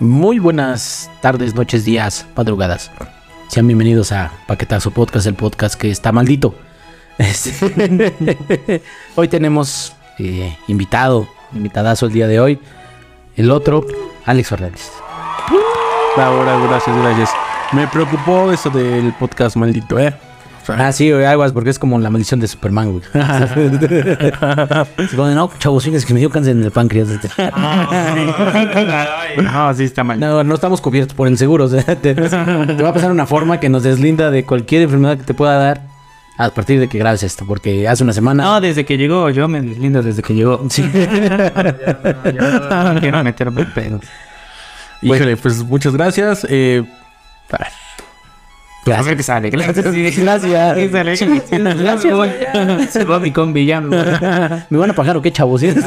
Muy buenas tardes, noches, días, madrugadas. Sean bienvenidos a Paquetazo Podcast, el podcast que está maldito. Hoy tenemos eh, invitado, invitadazo el día de hoy. El otro, Alex Fernández. Ahora, gracias, gracias. Me preocupó eso del podcast maldito, ¿eh? Ah, sí, güey, aguas, porque es como la maldición de Superman, güey. No, chavos, fíjense que me dio cáncer en el páncreas. No, sí está mal. No, no estamos cubiertos por el seguro. o sea, te, te va a pasar una forma que nos deslinda de cualquier enfermedad que te pueda dar a partir de que grabes esto, porque hace una semana... No, desde que llegó, yo me deslindo desde que llegó. Sí. no quiero meterme en pedos. Híjole, pues muchas gracias. Eh, a ver. A ver qué sale. Gracias. Gracias. ¿Qué sale? Gracias. Se va mi combi ya. me voy. ¿Me van a pagar o qué, chavos? ¿Sí?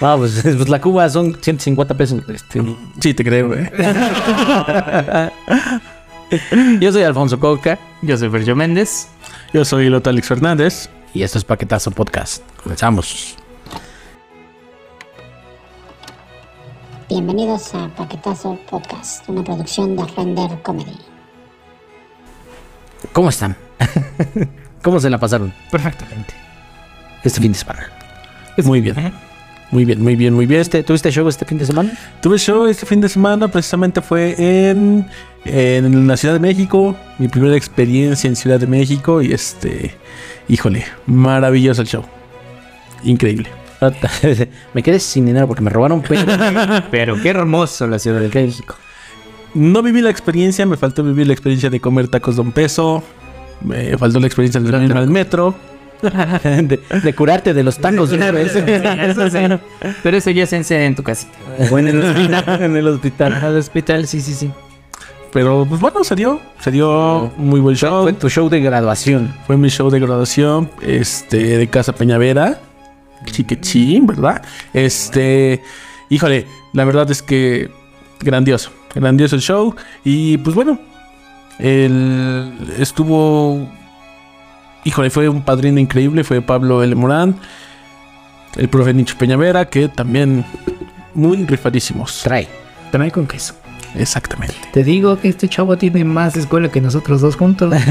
No, pues, pues la cuba son 150 pesos. Este. Sí, te creo, eh. Yo soy Alfonso Coca Yo soy Sergio Méndez. Yo soy Lota Alex Fernández. y esto es Paquetazo Podcast. Comenzamos. Bienvenidos a Paquetazo Podcast, una producción de Render Comedy. ¿Cómo están? ¿Cómo se la pasaron Perfectamente. este fin de semana? Muy bien. Muy bien, muy bien, muy bien. Este, ¿Tuviste show este fin de semana? Tuve show este fin de semana, precisamente fue en, en la Ciudad de México. Mi primera experiencia en Ciudad de México. Y este, híjole, maravilloso el show. Increíble. me quedé sin dinero porque me robaron pero Pero qué hermoso la ciudad de México. No viví la experiencia, me faltó vivir la experiencia de comer tacos Don Peso. Me faltó la experiencia de ir al metro. de, de curarte de los tangos. de una vez. Eso sí. Pero eso ya se hace en tu casita. O en el hospital. en el hospital. Al hospital, sí, sí, sí. Pero pues bueno, se dio. Se dio muy buen show. Fue tu show de graduación. Fue mi show de graduación, este, de Casa Peñavera. Chiquechín, ¿verdad? Este, híjole, la verdad es que grandioso, grandioso el show. Y pues bueno, el, estuvo, híjole, fue un padrino increíble, fue Pablo L. Morán, el profe Nicho Peñavera, que también muy rifadísimos. Trae. Trae con queso. Exactamente. Te digo que este chavo tiene más escuela que nosotros dos juntos.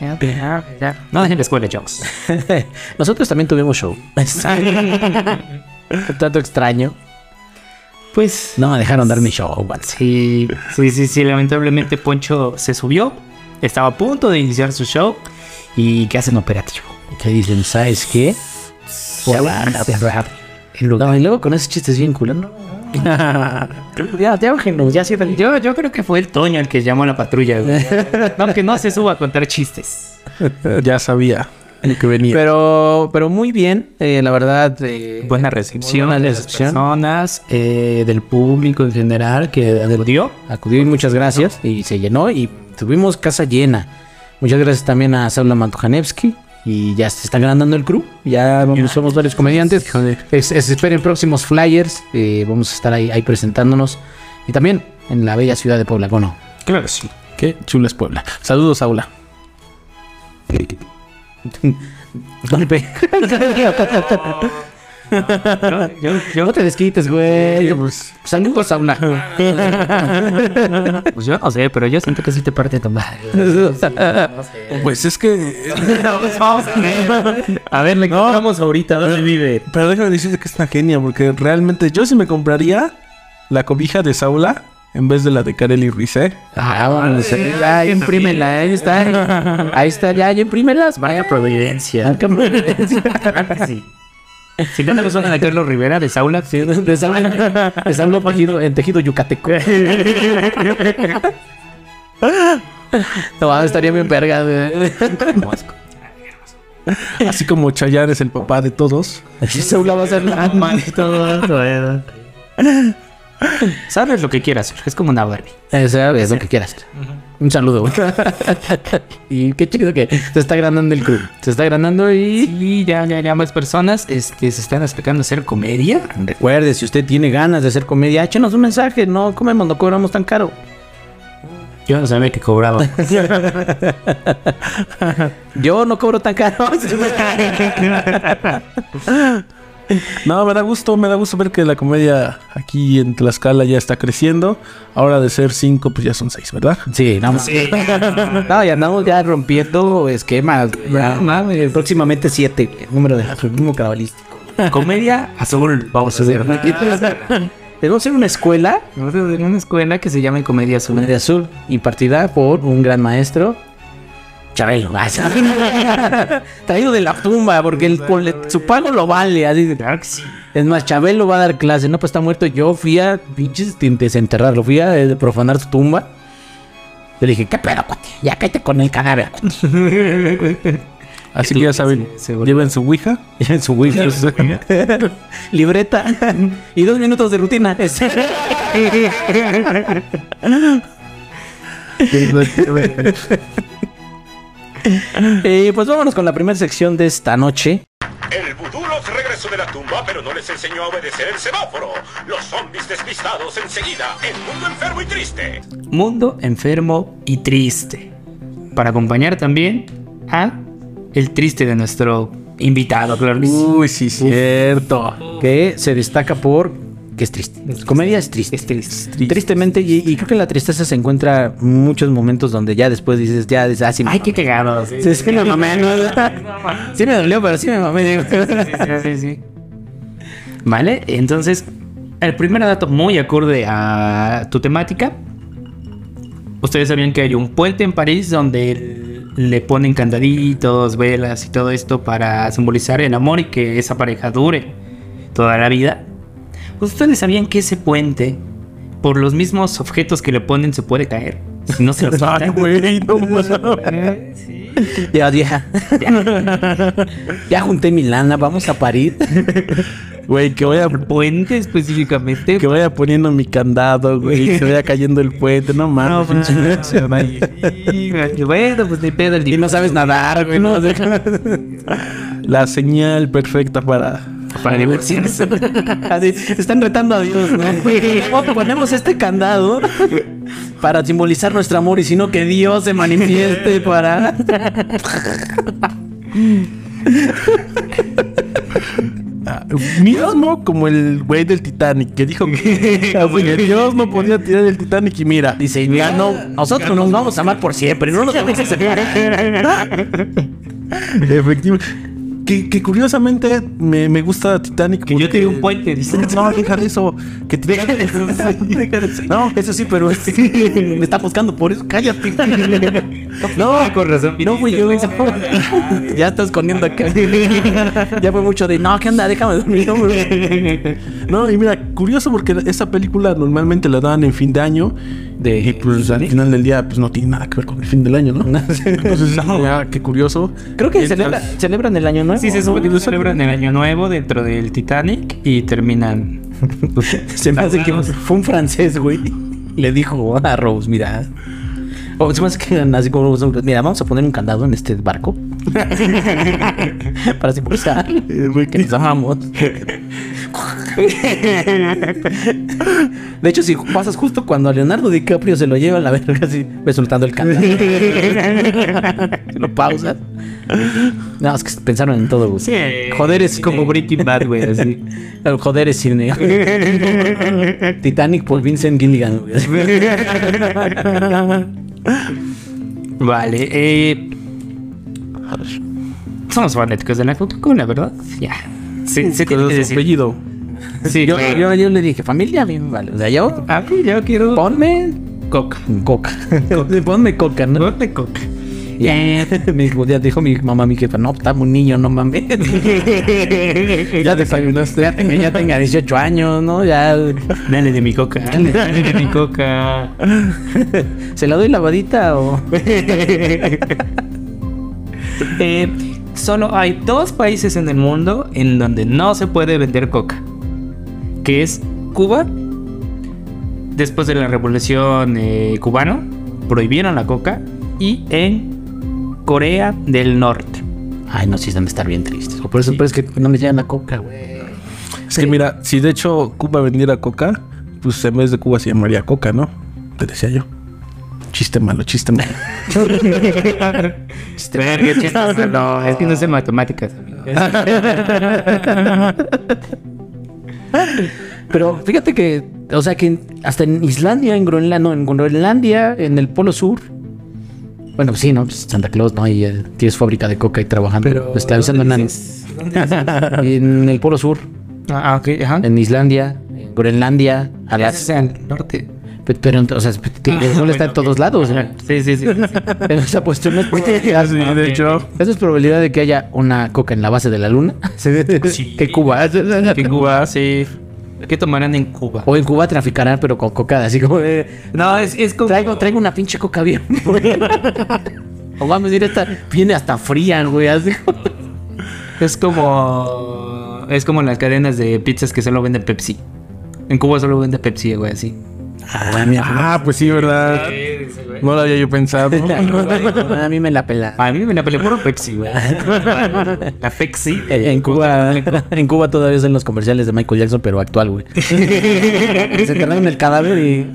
Ya. No dejen la escuela, chavos. Nosotros también tuvimos show. Tanto extraño. Pues No dejaron dar mi show. Sí, sí, sí, sí. Lamentablemente Poncho se subió. Estaba a punto de iniciar su show. ¿Y qué hacen operativo? Que dicen, ¿sabes qué? Ya. No, y luego con esos chistes bien culos, ¿no? ya, ya, ya. Yo, yo creo que fue el Toño el que llamó a la patrulla. güey. No, que no se suba a contar chistes. ya sabía lo que venía. Pero, pero muy bien, eh, la verdad. eh, Buena recepción buena de las personas, eh, del público en general que acudió. Acudió y muchas gracias. Y se llenó y tuvimos casa llena. Muchas gracias también a Saula Mantujanevsky. Y ya se está agrandando el crew. Ya vamos- somos varios comediantes. Es, es- esperen próximos flyers. eh, vamos a estar ahí, ahí presentándonos. Y también en la bella ciudad de Puebla, ¿no? Claro que sí. Qué chula es Puebla. Saludos, Aula. Yo, yo, No te desquites, güey. Saludos, Saula. pues yo no sé, pero yo siento que sí te parte tu madre. Pues es que A ver, le contamos ahorita dónde vive. Pero déjame decirte que es una genia, porque realmente yo sí me compraría la cobija de Saula en vez de la de Kareli Rizé. Ah, vamos. Ya, imprímela. Ahí está. Ahí está, ya, ya imprímelas. Vaya providencia. sí. Si no te la de Carlos Rivera de Saula, sí. De Saula, de Saula tejido, en tejido yucateco. No, estaría bien verga, güey. Así como Chayanne es el papá de todos. Así Saula va a ser la y todo eso, eh. Sabes lo que quieras hacer, es como una Barbie. Eso es lo que quiera hacer. Un saludo, y qué chido que se está agrandando el club. Se está agrandando y... Sí, ya, ya, ya más personas este, se están acercando a hacer comedia. Recuerde, si usted tiene ganas de hacer comedia, échenos un mensaje. No comemos, no cobramos tan caro. Yo no sabía que cobraba. Yo no cobro tan caro. No, me da gusto, me da gusto ver que la comedia aquí en Tlaxcala ya está creciendo. Ahora de ser cinco, pues ya son seis, ¿verdad? Sí, no, no, ya andamos ya rompiendo esquemas. Ya, mames, próximamente siete, el número de ritmo cabalístico. Comedia azul. Vamos a hacer. Debemos ser una escuela Vamos a hacer una escuela que se llama Comedia Azul. de azul impartida por un gran maestro. Chabelo. Ay, Traído de la tumba, porque el, con- su pago lo vale. Así. Es más, Chabelo va a dar clase, no, pues está muerto. Yo fui a pinches desenterrarlo, fui a eh, profanar su tumba. Le dije, ¿qué pedo, cuate? Ya cállate con el cadáver. cuate". Así que ya saben, Se volvió- lleven su ouija. Y en su Wi-Fi. Libreta. y dos minutos de rutina. Eh, pues vámonos con la primera sección de esta noche. El vudú los regresó de la tumba, pero no les enseñó a obedecer el semáforo. Los zombies despistados enseguida. El mundo enfermo y triste. Mundo enfermo y triste. Para acompañar también a el triste de nuestro invitado, claro. Uy, sí, cierto. Que se destaca por que es triste. Comedia es triste. Es triste. Tristemente, y, y creo que la tristeza se encuentra en muchos momentos donde ya después dices, ya, dices, ah, sí, Ay, qué cagado. Sí, Sí, sí me mamé, ¿no? Sí me dolió, pero sí me mamé. sí, sí. Vale, entonces, el primer dato muy acorde a tu temática. Ustedes sabían que hay un puente en París donde le ponen candaditos, velas y todo esto para simbolizar el amor y que esa pareja dure toda la vida. Pues ustedes sabían que ese puente, por los mismos objetos que le ponen, se puede caer. Si no se los Ay, güey, no. Sí. Ya, ya. Ya junté mi lana, vamos a parir. Güey, que vaya, Puente específicamente. que vaya poniendo mi candado, güey. Que se vaya cayendo el puente, no No, mames. Sí, güey. Bueno, pues ni pedo el Y no sabes nadar, güey. No, La señal perfecta para. Para divertirse. Están retando a Dios, ¿no? ¿Cómo ponemos este candado para simbolizar nuestro amor y sino que Dios se manifieste para. Ah, mismo como el güey del Titanic que dijo que, que Dios no podía tirar el Titanic y mira. Dice, ya no, nosotros nos vamos a amar por siempre, no nos vamos a separar. Efectivamente. Que, que curiosamente me, me gusta Titanic. Que yo te di un puente, dice. No, deja de eso. Que Titanic. No, eso sí, pero es- me está buscando por eso, cállate. No, con razón. no fui yo. Ya estás escondiendo acá. Ya fue mucho de, no, ¿qué onda? Déjame dormir, hombre. No, y mira, curioso porque esa película normalmente la dan en fin de año. De- y pues al final del día, pues no tiene nada que ver con el fin del año, ¿no? Entonces, ah, qué curioso. Creo que celebra- celebran el año nuevo. Sí, se supone que celebran el año nuevo dentro del Titanic y terminan. Se me hace que fue un francés, güey. Le dijo a Rose, mira. O se me hace que así como mira, vamos a poner un candado en este barco. Para simbolizar que nos amamos. De hecho, si pasas justo cuando a Leonardo DiCaprio se lo lleva a la verga así, ve soltando el candado. lo pausas. No, es que pensaron en todo, güey. Joder, es como Breaking Bad, güey, así. Joder es cine. Titanic por Vincent Gilligan. güey. Vale, eh. Somos fanáticos de la ¿verdad? Ya. Sí, se tiene Con que su decir. apellido. Sí, Yo, claro. yo, yo le dije, familia, bien, vale. O sea, yo, A mí yo quiero ponme Coca. coca. ponme coca, ¿no? Ponme Coca. Me dijo, ya dijo mi mamá, mi jefa, no, está un niño, no mames. ya desayunaste, ya tenga, ya tenga 18 años, ¿no? Ya Dale de mi Coca. Dale, de mi Coca. se la doy lavadita o. Eh, solo hay dos países en el mundo en donde no se puede vender coca. Que es Cuba. Después de la revolución eh, cubana, prohibieron la coca. Y en Corea del Norte. Ay, no, sí, están de estar bien tristes. Por eso, pero es que no me llegan la coca, güey. Es que mira, si de hecho Cuba vendiera coca, pues en vez de Cuba se llamaría coca, ¿no? Te decía yo. Chiste malo, chiste malo. Verga, chiste malo. Es que no sé matemáticas. Pero fíjate que, o sea, que hasta en Islandia, en Groenlandia, no, en Groenlandia, en el Polo Sur. Bueno, pues sí, ¿no? Pues Santa Claus, ¿no? Y eh, tienes fábrica de coca y trabajando. Pero, esclavizando ¿dónde enanos. En el Polo Sur, Ah, ok, ajá. en Islandia, en Groenlandia, Alaska. al norte. Pe- Pero, o sea, el sol está en todos lados. ¿no? Sí, sí, sí. Pero esa cuestión no es Sí, de hecho. Esa es probabilidad de que haya una coca en la base de la luna. Que Cuba. Que en Cuba, sí. ¿Qué tomarán en Cuba? O en Cuba traficarán, pero con coca, así como de. No, es, es como... Traigo, traigo una pinche coca bien. o vamos a decir, esta viene hasta fría, güey. Así. Es como... Es como las cadenas de pizzas que solo venden Pepsi. En Cuba solo vende Pepsi, güey, así. Ah, pues sí, ¿verdad? No lo había yo pensado. a mí me la pela. A mí me la peleé puro Pepsi, güey. La Pepsi. En en Cuba, en Cuba todavía hacen los comerciales de Michael Jackson, pero actual, güey. Se enterraron el cadáver y.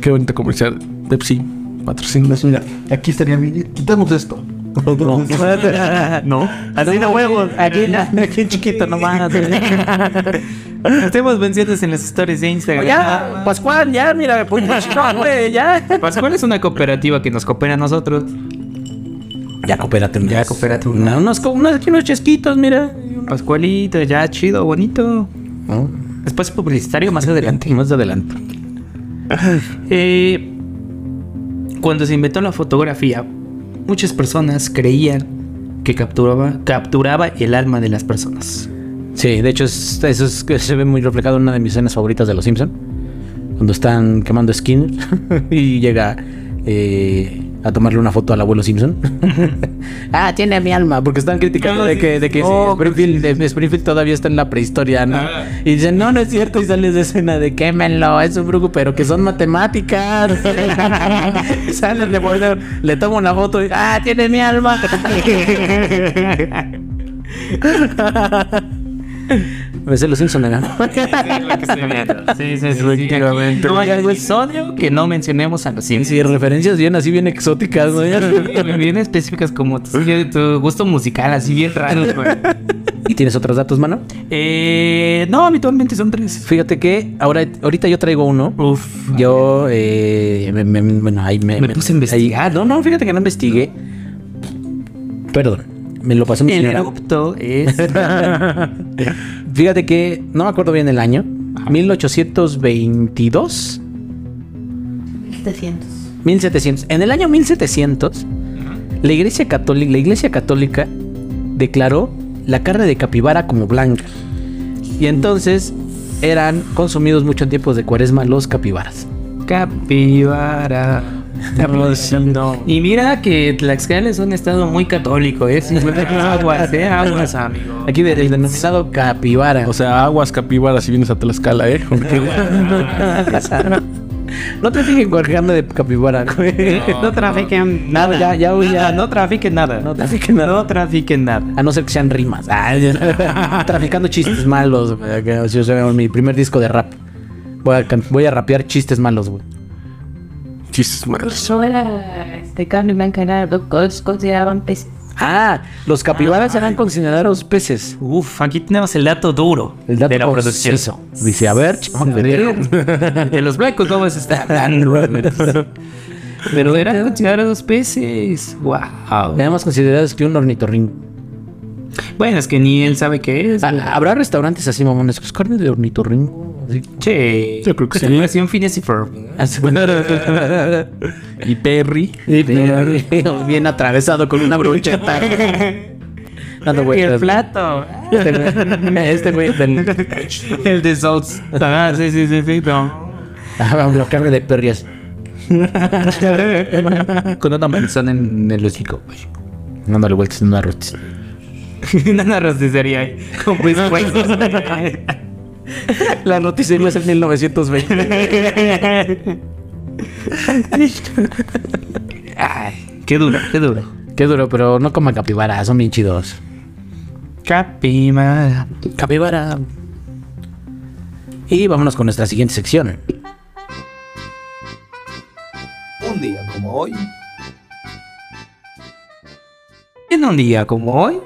Qué bonito comercial. Pepsi, patrocina. Mira, aquí estaría bien. Quitamos esto. No. Así de huevos. Aquí, aquí chiquito nomás. Estemos vencidos en las stories de Instagram. Ya, Pascual, ya, mira, pues, no, güey, ya. Pascual es una cooperativa que nos coopera a nosotros. Ya, coopérate. unas- Ya, coopérate Una- unos, unos, aquí unos chesquitos, mira. Pascualito, ya chido, bonito. Después publicitario más adelante. Más adelante. Eh, cuando se inventó la fotografía, muchas personas creían que capturaba, capturaba el alma de las personas. Sí, de hecho, es- eso se ve muy reflejado en una de mis escenas favoritas de Los Simpson Cuando están quemando Skinner y llega eh, a tomarle una foto al abuelo Simpson. ah, tiene mi alma, porque están criticando de que, de que Springfield, de- Springfield todavía está en la prehistoria, ¿no? Ah. Y dicen, no, no es cierto, y sale esa escena de quémenlo, es un brujo, pero que son matemáticas. Salen de volver, le tomo una foto y, ah, tiene mi alma. Me sé los Simpson, ¿no? Sí, sí, sí. Efectivamente. No hay episodio que no mencionemos a los Sims. Sí, referencias bien así, bien exóticas, ¿no? Bien específicas como tu, tu gusto musical, así bien raro, güey. ¿Y tienes otros datos, mano? Eh, no, habitualmente son tres. Fíjate que ahora, ahorita yo traigo uno. Uf. Yo, eh, me, me- bueno, ahí me, Me puse a investigar. ahí- no, no, fíjate que no investigué. Perdón, me lo pasó mi El señora. erupto es. Fíjate que no me acuerdo bien el año. 1822. 700. 1700. En el año 1700, la Iglesia Católica, la Iglesia Católica declaró la carne de capibara como blanca. Y entonces eran consumidos mucho en tiempos de cuaresma los capibaras. Capibara. Y mira que Tlaxcala es un estado muy católico, ¿eh? Sí, aguas, ¿eh? Aguas, amigo. Aquí del denominado capibara. O sea, aguas capibaras si vienes a Tlaxcala, ¿eh? no te fijes con carne de capibara. güey. No trafiquen nada. Ya, ya, güey, ya. No trafiquen nada. No trafiquen nada. No trafiquen nada. A no ser que sean rimas. Ah, ya. Traficando chistes malos. güey, o sea, mi primer disco de rap. Voy a, voy a rapear chistes malos, güey. Chistes malos. Eso era este carne blanca, era lo que consideraban peces. Ah, los capibaras eran considerados peces. Uf, aquí tenemos el dato duro El dato de la producción. Dice, a ver, De los blancos no vas a estar hablando. Pero eran considerados peces. Wow. Más considerados que un ornitorrinco. Bueno, es que ni él sabe qué es. Ah, Habrá restaurantes así, mamones, que es carne de ornitorrinco. así. Che. Yo creo que sí. Versión Phineas y Ferb. Así. Y Perry. Bien atravesado con una brocheta. Dando Y el plato. Este güey- Este del. El de Souls. Ah, sí, sí, sí, sí. No. Ah, la carne de perrias. Con una manzana en el hocico. Dándole vueltas en una rotis. una roticería ahí. Con Luis La roticería es en 1920. Qué duro, qué duro. Qué duro, pero no coma capibara, son bien chidos. Capibara. Capibara. Y vámonos con nuestra siguiente sección. Un día como hoy. En un día como hoy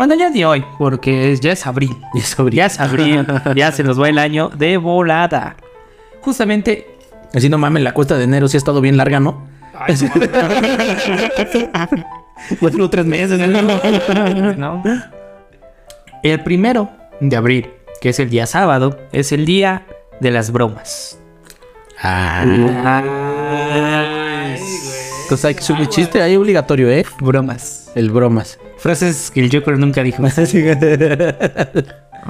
bueno, ya de hoy, porque es- ya es abril. Ya es abril. ya se nos va el año de volada. Justamente. Así no mames, la cuesta de enero sí ha estado bien larga, ¿no? Pues duró tres meses. ¿no? El primero de abril, que es el día sábado, es el día de las bromas. Ah. Entonces hay que subir chiste ahí obligatorio, ¿eh? Bromas. El bromas. Frases que el Joker nunca dijo.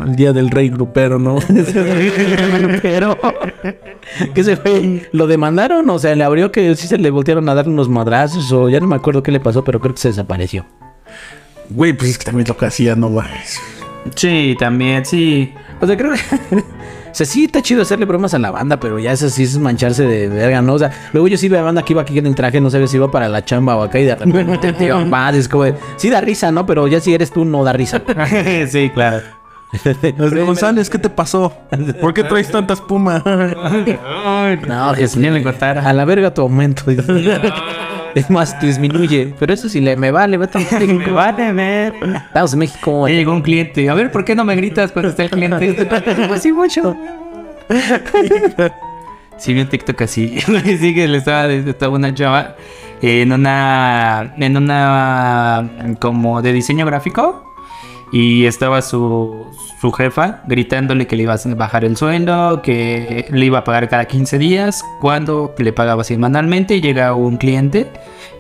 El día del rey grupero, ¿no? Pero. ¿Qué se fue? ¿Lo demandaron? O sea, le abrió que sí se le voltearon a dar unos madrazos o ya no me acuerdo qué le pasó, pero creo que se desapareció. Güey, pues es que también lo que hacía, no. Sí, también, sí. O sea, creo que. O sea, sí está chido hacerle bromas a la banda, pero ya eso sí es mancharse de verga, ¿no? O sea, luego yo sí veo a banda que iba aquí en el traje, no sabía si iba para la chamba o acá y de repente te iba más, es como de, sí da risa, ¿no? Pero ya si eres tú, no da risa. sí, claro. Los de González, ¿qué te pasó? ¿Por qué traes tanta espuma? No, Jesús. Ni le. A la verga tu aumento. Es más, disminuye. Pero eso sí le me vale, vete a México. Vale, ver. Estamos en México. Ya llegó un cliente. A ver, ¿por qué no me gritas cuando está el cliente? pues sí, mucho. Sí, vi un TikTok así. sí, que le estaba, estaba una chava en una. En una. como de diseño gráfico. Y estaba su, su jefa gritándole que le iba a bajar el sueldo, que le iba a pagar cada 15 días, cuando le pagaba semanalmente. Y llega un cliente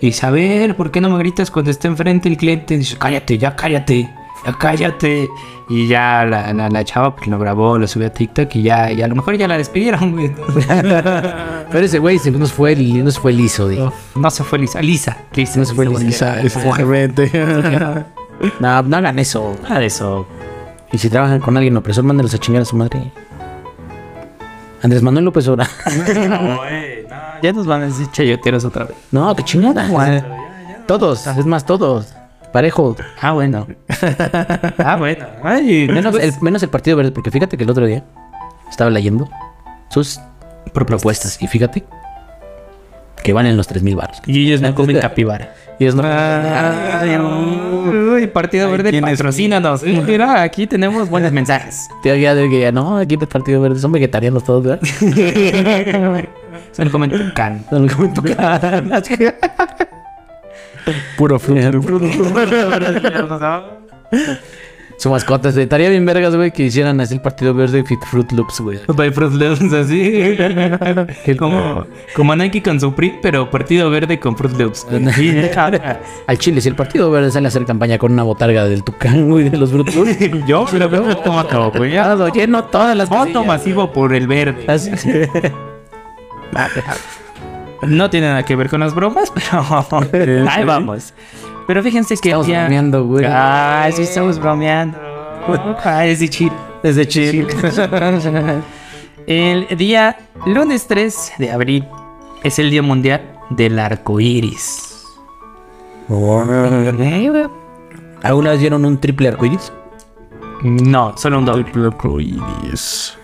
y dice, a ver, ¿por qué no me gritas cuando está enfrente el cliente? Y dice, cállate, ya cállate, ya cállate. Y ya la, la, la chava pues, lo grabó, lo subió a TikTok y ya, y a lo mejor ya la despidieron, güey. Pero ese güey se nos fue, nos fue liso, digo. No se fue Lisa, Lisa, Lisa. No se fue Lisa, exactamente. No, no hagan eso. Nada de eso. Y si trabajan con alguien opresor, mándenlos a chingar a su madre. Andrés Manuel López Obrador. Ya nos van a decir chayoteros otra vez. No, qué chingada. güey. Todos, es más, todos. Parejo. Ah, bueno. ah, bueno. Ay, Menos pues, el, menos el Partido Verde, porque fíjate que el otro día estaba leyendo sus propuestas. Y fíjate que van en los 3 mil baros. Y ellos no comen capibara. Y es no. Uy, Partido Verde, ¿quién es? patrocínanos. Mira, aquí tenemos buenos mensajes. Te oía de que no, aquí el Partido Verde son vegetarianos todos, ¿verdad? Solo comen tucán. Son como en tu cara. Puro fruto. Su mascota. Estaría bien vergas, güey, que hicieran así el Partido Verde Fit Fruit Loops, güey. By Fruit Loops, así. como, como Nike con su PRI, pero Partido Verde con Fruit Loops. Al Chile, si el Partido Verde sale a hacer campaña con una botarga del Tucán, güey, de los Fruit Loops. Yo me lo veo como acabo, güey. Lleno todas las Voto masivo por el verde. Así- No tiene nada que ver con las bromas, pero ahí vamos. Pero fíjense que Estamos ya- bromeando, güey. Ay, sí estamos bromeando. Ay, es de Chile. Desde Chile. El día lunes 3 de abril es el Día Mundial del Arco Iris. ¿Alguna vez vieron un triple arcoíris? No, solo un doble. Arcoíris.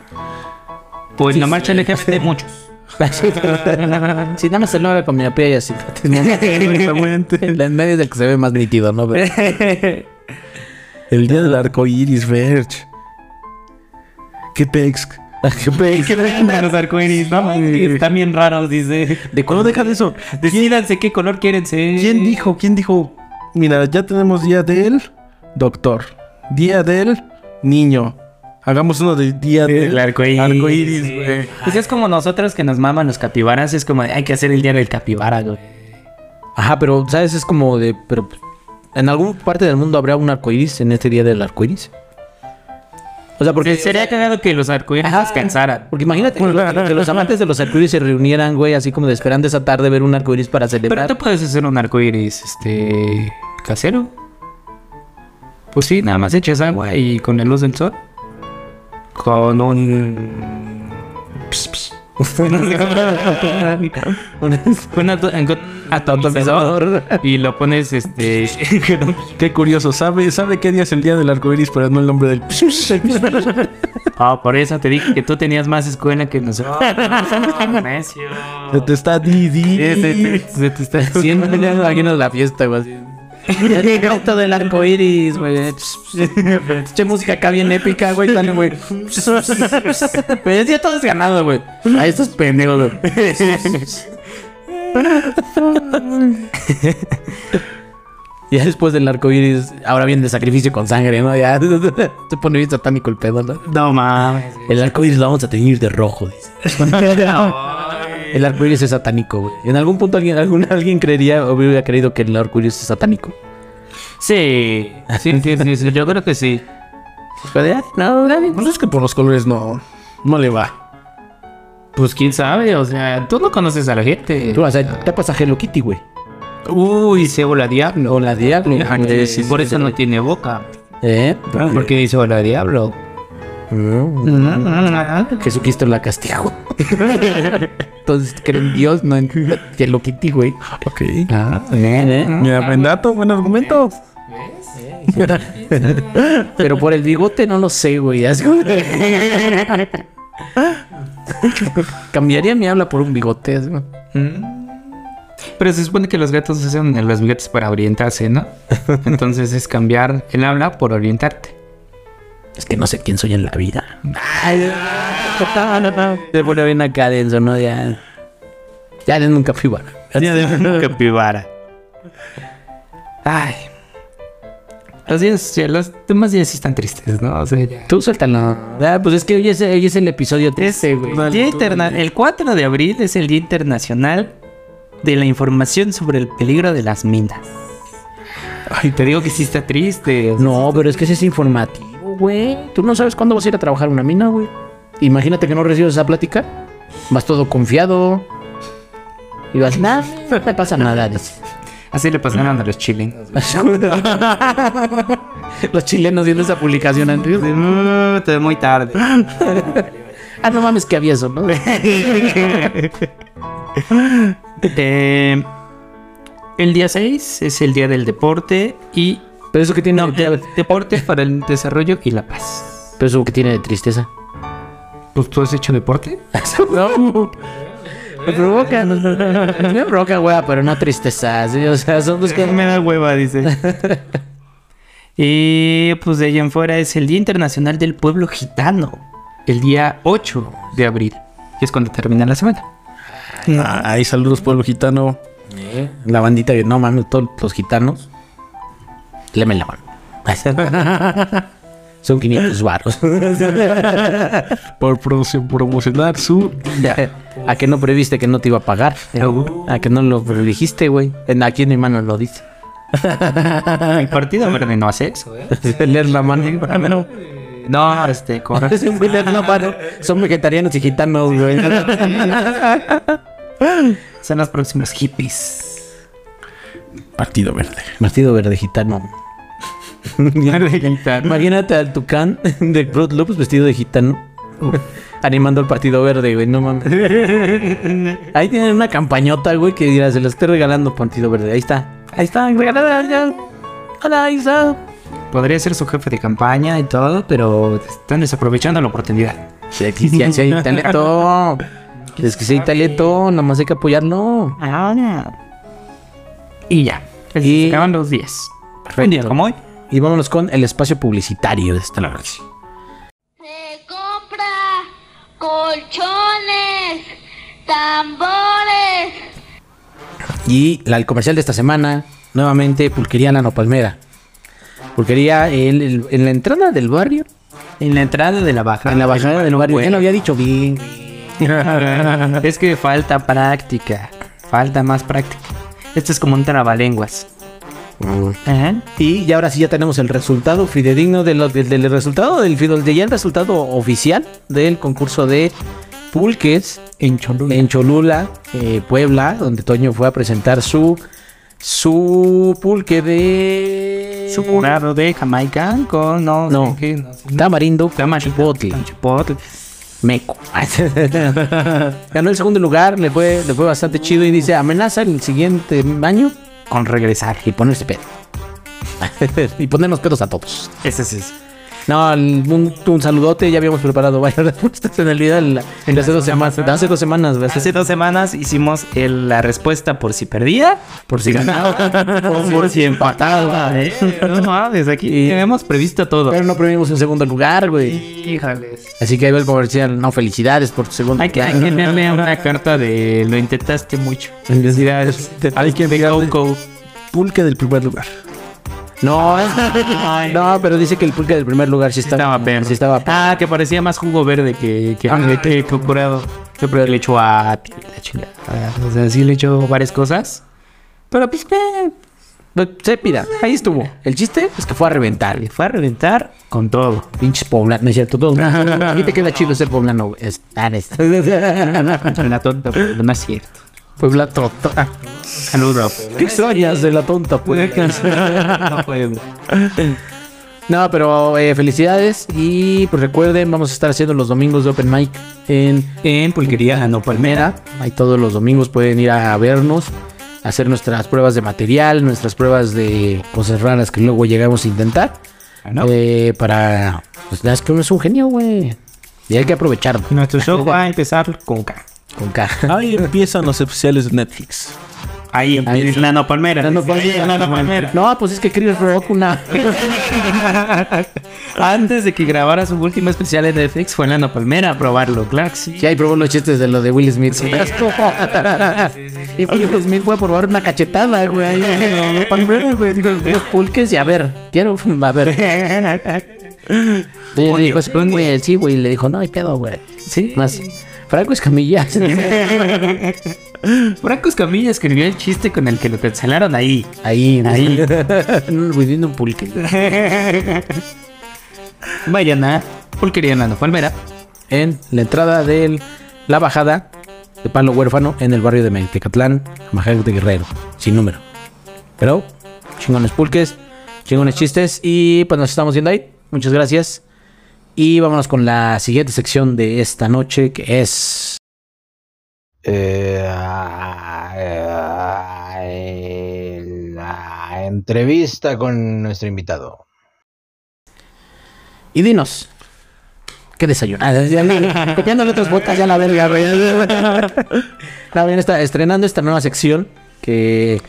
Pues la marcha LGBT de muchos. Si nada más el 9 con mi y así. En medio es el que se ve más nítido, ¿no? Pero- El día del arco iris, Verge. ¿Qué pex? Los arcoíris, no están bien raros, dice. ¿De cuándo deja de eso? Decídanse qué color quieren ser. ¿Quién dijo? ¿Quién dijo? Mira, ya tenemos día del doctor. Día del niño. Hagamos uno de día del El arcoíris. arcoíris, güey. Pues es como nosotros que nos maman los capibaras, es como de, hay que hacer el día del capibara, güey. Ajá, pero, ¿sabes? Es como de. Pero, ¿En alguna parte del mundo habrá un arcoíris en este día del arcoíris? O sea, porque. Sería cagado que los arcoíris descansaran. Porque imagínate que, los- que los amantes de los arcoíris se reunieran, güey, así como de esperando esa tarde ver un arcoíris para Pero celebrar. tú puedes hacer un arcoíris, este, casero. Pues sí, nada más echas agua y con la luz del sol. Con un... Ps, ps. Con un ato- atomizador y lo pones este Qué curioso. ¿Sabe, sabe qué día es el día del arcoíris, pero no el nombre del. Ah, por eso te dije que tú tenías más escuela que nosotros. Se te está di, di. Se te- se te está haciendo. Alguien en la fiesta, güey. así. Todo el arco iris, güey. Che música acá bien épica, güey. Dale, güey. Pero ya todo es ganado, güey. A estos pendejos, güey. Ya después del arco iris, ahora viene el sacrificio con sangre, ¿no? Ya se pone bien satánico el pedo, ¿no? No mames. El arco iris lo vamos a teñir de rojo, dice. El arco iris es satánico, güey. En algún punto alguien, algún, alguien creería o hubiera creído que el arco iris es satánico. Sí, sí, sí, sí, sí, yo creo que sí. Pero no, David. Pues es que por los colores no, no le va. Pues quién sabe, o sea, tú no conoces a la gente. Tú, o sea, te pasa Hello Kitty, güey. Uy, se hola diablo. O la diablo. Ah, sí, Por eso no tiene boca. ¿Eh? Porque dice hola diablo. Jesucristo la castigó. Entonces creen en Dios, no en Hello Kitty, güey. Ok. Ah, ¿eh? Mira, buen dato, buen argumento. Pero por el bigote no lo sé, güey. Cambiaría mi habla por un bigote. así. Pero se supone que los gatos usan los bigotes para orientarse, ¿no? Entonces es cambiar el habla por orientarte. Es que no sé quién soy en la vida. Se pone bien acá denso, ¿no? Ya. Ya nunca fui bueno. Capibara. Ay. Los días, ya, los demás días sí están tristes, ¿no? O sea, ya. Tú suéltalo. Ah, pues es que hoy es, hoy es el episodio 13, güey. Día interna- el 4 de abril es el Día Internacional de la Información sobre el Peligro de las Minas. Ay, te digo que sí está triste. No, pero es que ese es informativo, güey. Tú no sabes cuándo vas a ir a trabajar a una mina, güey. Imagínate que no recibes esa plática. Vas todo confiado. Y vas, nada, no me pasa nada. Así le pasaron a los chilenos. Los chilenos viendo esa publicación antes. Uh, te- muy tarde. Ah, no mames que había eso, ¿no? Eh, el día 6 es el Día del Deporte y... Pero eso que tiene, No, de- deporte para el desarrollo y la paz. pero eso que tiene de tristeza. Pues tú has hecho deporte. No. Me provoca, me provoca, güey, pero no tristeza. ¿sí? O sea, son dos cosas. Me da hueva, dice. y pues de ahí en fuera es el Día Internacional del Pueblo Gitano. El día 8 de abril. Que es cuando termina la semana. Ay, saludos, pueblo gitano. La bandita que no mames, todos los gitanos. Leme la mano. Son 500 baros. Por promocio- promocionar su. ¿A que no previste que no te iba a pagar? ¿A que no lo predijiste, güey? Aquí en mi mano lo dice. El partido verde no hace eso, ¿eh? Leer la mano. No, este, corre. Mano. Son vegetarianos y gitanos, güey. Son los próximos hippies. Partido verde. Partido verde gitano. Imagínate al Tucán de Fruit Loops vestido de gitano. Animando el partido verde, güey, no mames. Ahí tienen una campañota, güey, que dirá, se la estoy regalando partido verde. Ahí está. Ahí está, regalada ya. Hola, está. Podría ser su jefe de campaña y todo, pero están desaprovechando la oportunidad. Si aquí sí, sí hay talento. Es que si hay talento, nada más hay que apoyarlo. Y ya. Y- Y se acaban los 10. Un día como hoy. Y vámonos con el espacio publicitario de esta noche. Se compra colchones, tambores. Y la, el comercial de esta semana, nuevamente, Pulquería Nano Palmera. Pulquería el- en la entrada del barrio, En la entrada de la baja. en la bajada del barrio. Ya lo había dicho bien. es que falta práctica. Falta más práctica. Esto es como un trabalenguas. Ajá. Y ya ahora sí ya tenemos el resultado fidedigno de lo- del, del resultado del fidel- de ya el resultado oficial del concurso de pulques en Cholula, en Cholula eh, Puebla, donde Toño fue a presentar su su pulque de Su curado de Jamaica con no, No. tamarindo Tamarindo, chipotle. chipotle. meco. Ganó el segundo lugar, le fue, le fue bastante chido y dice, amenaza el siguiente año con regresar y ponerse pedo. y ponernos pedos a todos. Ese es. No, un, un saludote, ya habíamos preparado varias respuestas en el video en la- en hace dos semanas. Hace dos semanas. Hace dos semanas hicimos el- la respuesta por si perdía, por si ganaba, o por si empataba. ¿eh? No mames, aquí Y- tenemos previsto todo. Pero no premiamos en segundo lugar, güey. Híjales. Así que ahí va el comercial. No, felicidades por tu segundo Hay que, hay que leerle una carta de lo intentaste mucho. Felicidades. Hay que pegarle pulque del primer lugar. No, no, pero dice que el pulque del primer lugar sí estaba, Estaba verde. Sí estaba Ah, que parecía más jugo verde que, que, que, que curado. Yo que le echó a la chingada. O sea, sí le echó varias cosas. Pero pues, eh, Se pida, ahí estuvo. El chiste es que fue a reventar. le fue a reventar con todo. Pinches poblanos, no es cierto. Todo. Aquí te queda chido ser poblano. Es, ah, es- tonta, pero no es cierto. Puebla tonta. Saludos. ¿Qué extrañas de la tonta? No. No, pero eh, felicidades. Y pues recuerden, vamos a estar haciendo los domingos de Open Mic en En pulquería no palmera. Ahí todos los domingos pueden ir a vernos, hacer nuestras pruebas de material, nuestras pruebas de cosas raras que luego llegamos a intentar. Ah, ¿no? Eh, para. Pues es que uno es un genio, güey. Y hay que aprovecharlo. Nuestro show va a empezar con K. Con caja. Ahí empiezan los especiales de Netflix. Ahí, es Nano Palmera. Nano Palmera. Nano Palmera. No, pues es que Chris Rock, una. Antes de que grabara su último especial en Netflix fue en Nano Palmera a probarlo, claro sí. Sí, ahí probó los chistes de lo de Will Smith. Y Will Smith fue a probar una cachetada, güey. Palmera, güey. Dijo, los pulques y a ver, quiero, a ver. Y le dijo, sí, güey, sí, güey. Y le dijo, no hay pedo, güey. Sí, más. Franco Escamilla. Franco Escamilla escribió el chiste con el que lo cancelaron ahí. Ahí, Ahí. Viviendo un pulque. Vayan a Pulquería Nano Palmera. En la entrada de la bajada de Palo Huérfano en el barrio de Metecatlán, Majac de Guerrero. Sin número. Pero, chingones pulques, chingones chistes. Y pues nos estamos viendo ahí. Muchas gracias. Y vámonos con la siguiente sección de esta noche que es. Eh, la entrevista con nuestro invitado. Y dinos. ¿Qué desayunadas? Ya la- Copiándole otras botas ya la verga, güey. No, bien, está estrenando esta nueva sección que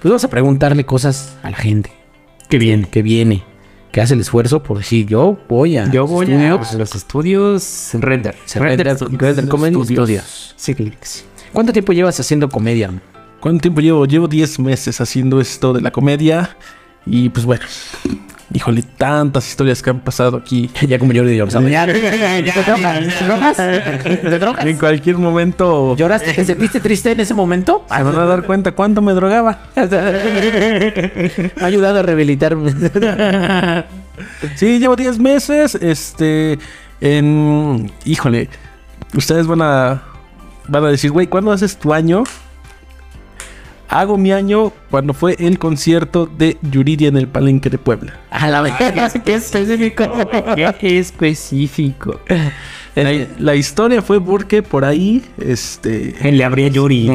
pues vamos a preguntarle cosas a la gente. Que viene, que viene. Que hace el esfuerzo por decir, yo voy a. Yo voy estudio, a pues, los estudios Render. Se render- Render Comedy Studios. Sí, clics. ¿Cuánto tiempo llevas haciendo comedia? ¿Cuánto tiempo llevo? Llevo 10 meses haciendo esto de la comedia. Y pues bueno, híjole, tantas historias que han pasado aquí. ya como Jordi Jones. Ya, ¿Te drogas? ¿Te drogas? ¿Te drogas? En cualquier momento ¿Lloraste? ¿Te sentiste triste en ese momento? se van a dar cuenta cuánto me drogaba. Ha ayudado a rehabilitarme. Sí, llevo 10 meses. Este. En. Híjole. Ustedes van a. Van a decir, güey, ¿cuándo haces tu año? Hago mi año cuando fue el concierto de Yuridia en el Palenque de Puebla. A la vez. Qué específico. Qué específico. La, la historia fue porque por ahí, este... Le abría Yuri.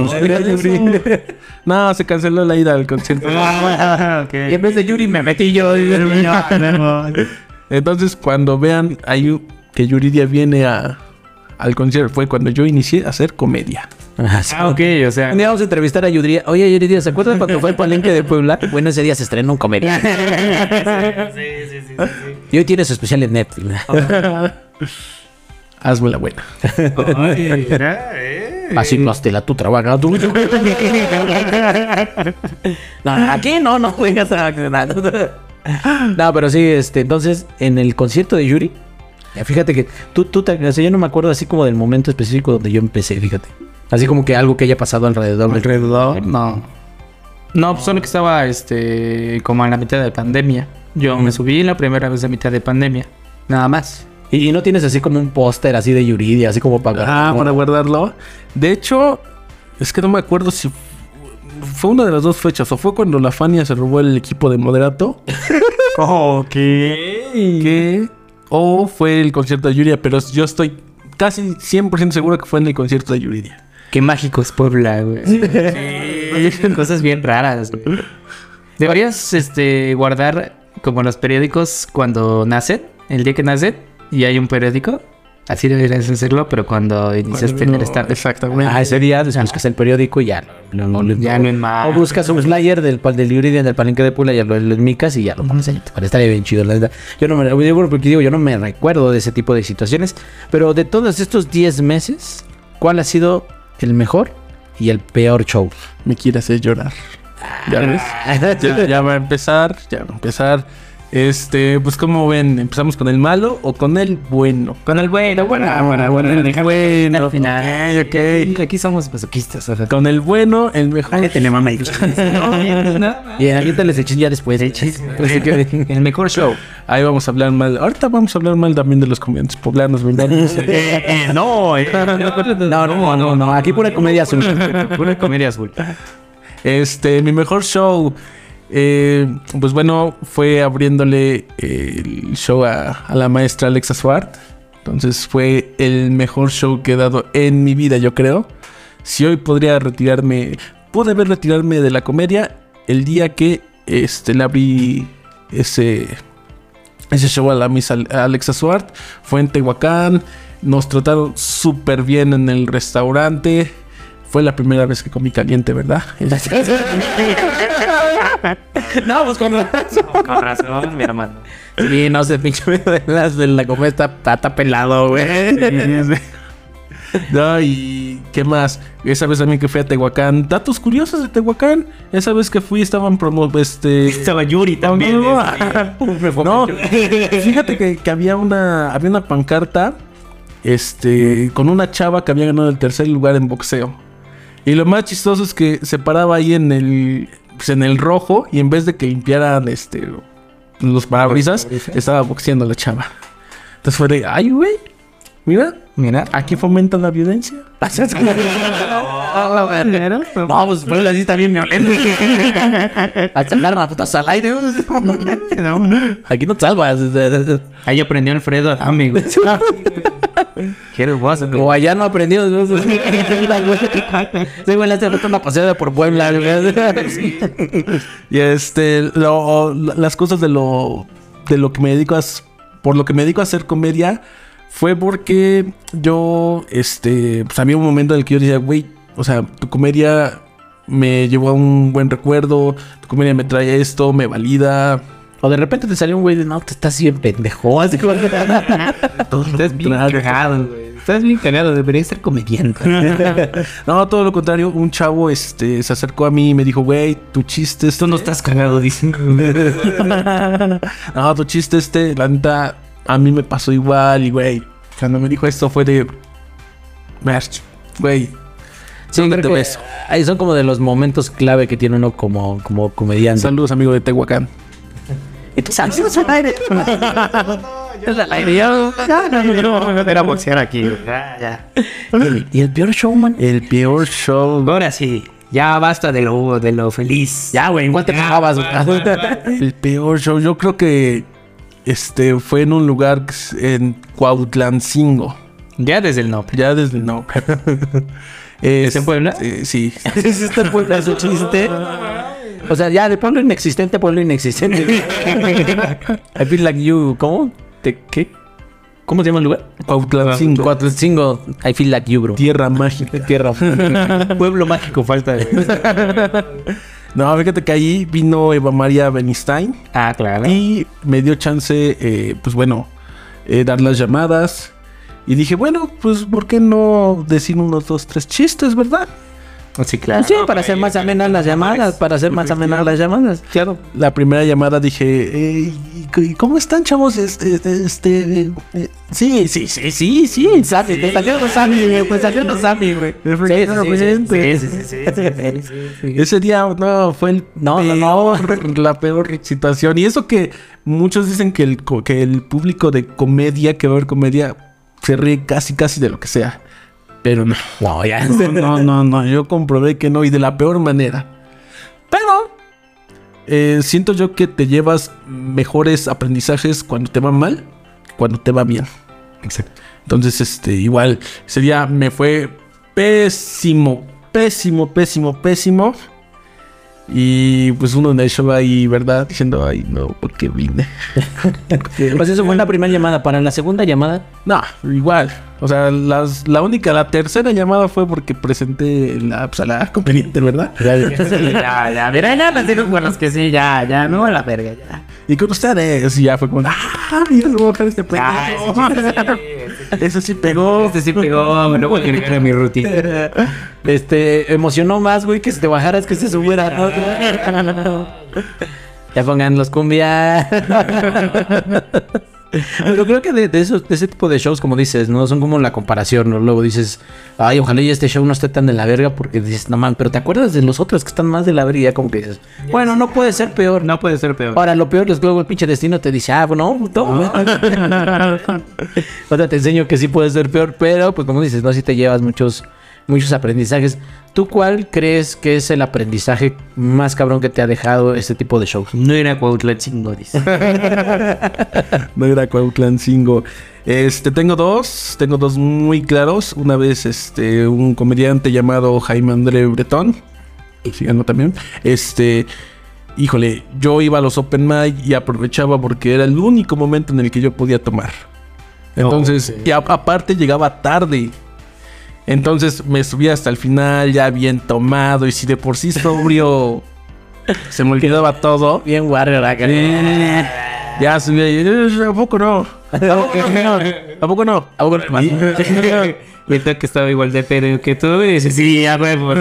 No, se canceló la ida al concierto. Y en vez de Yuri me metí yo. Entonces, cuando vean ahí que Yuridia viene a, al concierto, fue cuando yo inicié a hacer comedia. Ah, ok, o sea. Un día vamos a entrevistar a Yuridia. Oye, Yuridia, ¿se acuerdan cuando fue el palenque de Puebla? Bueno, ese día se estrenó un comedia. Y hoy tiene su especial en Netflix. Hazme la buena. Así no hazte la tu trabajo. No, aquí no, no vengas a... No, pero sí, este, entonces, en el concierto de Yuri, eh, fíjate que tú, tú te, o sea, yo no me acuerdo así como del momento específico donde yo empecé, fíjate. Así como que algo que haya pasado alrededor. Alrededor, no. No, pues solo que estaba este como en la mitad de pandemia. Yo me subí la primera vez a mitad de pandemia. Nada más. Y, y no tienes así como un póster así de Yuridia, así como para... Ah, para guardarlo. De hecho, es que no me acuerdo si fu- fue una de las dos fechas. O fue cuando la Fania se robó el equipo de moderato. Ok. que, o fue el concierto de Yuridia. Pero yo estoy casi 100% seguro que fue en el concierto de Yuridia. Qué mágico es Puebla, güey. Sí. Cosas bien raras, güey. Deberías este guardar como los periódicos cuando nacen. el día que naces y hay un periódico. Así deberías hacerlo, pero cuando iniciaste en el stand. Exactamente. Ah, ese día buscas el periódico y ya lo, lo- lo- Ya no es más. O buscas un flyer del, pal- del Uridian, del palenque de Pula, ya lo, lo enmicas y ya lo pones ahí. Estaría bien chido, la neta. Yo no me, yo, porque digo, yo no me recuerdo de ese tipo de situaciones. Pero de todos estos 10 meses, ¿cuál ha sido el mejor y el peor show? Me quiere hacer llorar. ¿Ya ves? Ya, ya va a empezar, ya va a empezar. Este, pues como ven, ¿empezamos con el malo o con el bueno? Con el bueno, bueno, bueno, bueno, déjame Bueno, al final. ok, ok. Aquí somos masoquistas. O sea, Con el bueno, el mejor. tenemos mamá. Y ahorita les eché ya después. El mejor show. Ahí vamos a hablar mal. Ahorita vamos a hablar mal también de los comediantes poblanos, ¿verdad? no, No, no, no, no. Aquí pura comedia azul. Pura comedia azul. Este, mi mejor show. Eh, pues bueno, fue abriéndole eh, el show a, la maestra Alexa Swart. Entonces fue el mejor show que he dado en mi vida, yo creo. Si hoy podría retirarme, pude haber retirarme de la comedia el día que este, le abrí ese, ese show a la Miss Al- Alexa Swart. Fue en Tehuacán. Nos trataron súper bien en el restaurante. Fue la primera vez que comí caliente, ¿verdad? No, pues con razón. Con razón, mi hermano. Sí, no sé, pinche de las de la comedia está, está, está pelado, güey. No, y qué más. Esa vez también que fui a Tehuacán. Datos curiosos de Tehuacán. Esa vez que fui estaban promo este. Estaba Yuri también. No, no, fíjate que, que había una había una pancarta este con una chava que había ganado el tercer lugar en boxeo. Y lo más chistoso es que se paraba ahí en el pues, en el rojo y en vez de que limpiaran este los parabrisas, estaba boxeando la chava. Entonces fue de, "Ay, güey. Mira, Mira. aquí fomentan la violencia." No, pues ponle así también violento. A sacar las putas al aire. Aquí no te salvas. Ahí aprendió Alfredo Adame, güey. Qué hermoso, güey. O allá no. Sí, güey, le hace falta una paseada por Puebla. Y este, lo- las cosas de lo, de lo que me dedico a, por lo que me dedico a hacer comedia, fue porque yo, este, pues había un momento en el que yo decía, güey, o sea, tu comedia me llevó a un buen recuerdo, tu comedia me trae esto, me valida. O de repente te salió un güey de no, te estás bien pendejo. Así como Estás bien cagado, güey. Estás bien cagado. Deberías ser comediante. No, todo lo contrario, un chavo, este, se acercó a mí y me dijo, güey, tu chiste este... Tú no estás cagado, dicen. No, tu chiste este, la neta, a mí me pasó igual y, güey, cuando me dijo esto fue de... Merch, güey, Sí, ¿Dónde creo que ahí son como de los momentos clave que tiene uno como, como comediante. saludos amigo de Tehuacán. Y tú sabes, al aire. Es al aire. ya. Era boxear aquí. Y el peor showman. El peor show. Ahora sí. Ya basta de lo, de lo feliz. Ya, güey, igual te pagabas. El peor show, yo creo que este fue en un lugar es en Cuautlancingo. Ya desde el no. Ya desde no. ¿Es en Puebla? sí. ¿Hiciste Puebla su chiste? O sea, ya de pueblo inexistente a pueblo inexistente. I feel like you. ¿Cómo? ¿Te, ¿Qué? ¿Cómo se llama el lugar? Cuautlancingo. Cuatro I feel like you, bro. Tierra mágica. Tierra. Pueblo mágico falta. No, fíjate que ahí vino Eva María Benistein ah, claro. y me dio chance, eh, pues bueno, eh, dar las llamadas. Y dije, bueno, pues ¿por qué no decir unos dos, tres chistes, verdad? Sí, claro. Sí, para hacer más amenas las llamadas. Para hacer más amenas las llamadas. Claro. La primera llamada dije, eh, ¿y- y ¿cómo están, chavos? Este, este, eh, eh, sí, sí, sí, sí, sí. Sammy, te salió los Sammy, güey. Pues salió Sammy, güey. Sí, sí, sí, sí, sí, sí, sí. Ese día, no, fue el No, no, no. peor- la peor situación. Y eso que muchos dicen que el, que el público de comedia, que va a ver comedia, se ríe casi, casi de lo que sea. Pero no. No, ya. No, no, no. Yo comprobé que no y de la peor manera. Pero eh, siento yo que te llevas mejores aprendizajes cuando te va mal, cuando te va bien. Exacto. Entonces, este, igual, ese día me fue pésimo, pésimo, pésimo, pésimo. Y pues uno en el show ahí, ¿verdad? Diciendo, ay, no, ¿por qué vine? Pues eso fue la primera llamada. Para la segunda llamada, No, igual. O sea, las, la única, la tercera llamada fue porque presenté la, pues, a la conveniente, ¿verdad? ya, ya, mira, ya, me digo con los que sí, ya, ya, me voy a la verga, ya. Y con ustedes, y ya fue como, ah, mira, va a bajar este pendejo. Eso sí pegó. Este sí pegó, me lo voy a agregar a mi rutina. este, emocionó más, güey, que si te bajaras, que se subiera. ¿no? ya pongan los cumbia. Pero creo que de, de esos, de ese tipo de shows, como dices, no son como la comparación, ¿no? Luego dices, ay, ojalá y este show no esté tan de la verga, porque dices, no man, pero te acuerdas de los otros que están más de la verga, como que dices, bueno, no puede ser peor. No puede ser peor. Ahora, lo peor es que luego el pinche destino te dice, ah, bueno, puto. Ahora te enseño que sí puede ser peor, pero pues como dices, no, si te llevas muchos, muchos aprendizajes. ¿Tú cuál crees que es el aprendizaje más cabrón que te ha dejado este tipo de shows? No era Cuautlatcingo, dice. No era Cuautlancingo. Este, tengo dos, tengo dos muy claros. Una vez, este, un comediante llamado Jaime André Bretón. Síganlo también. Este, híjole, yo iba a los open mic y aprovechaba porque era el único momento en el que yo podía tomar. Entonces, y a- aparte llegaba tarde. Entonces me subía hasta el final ya bien tomado y si de por sí sobrio se me olvidaba todo. Bien warrior acá. Ya subía y "Eh, ¿a poco no? ¿A poco no? ¿A poco no? Ahorita que estaba igual de pedo que tú, y huevo.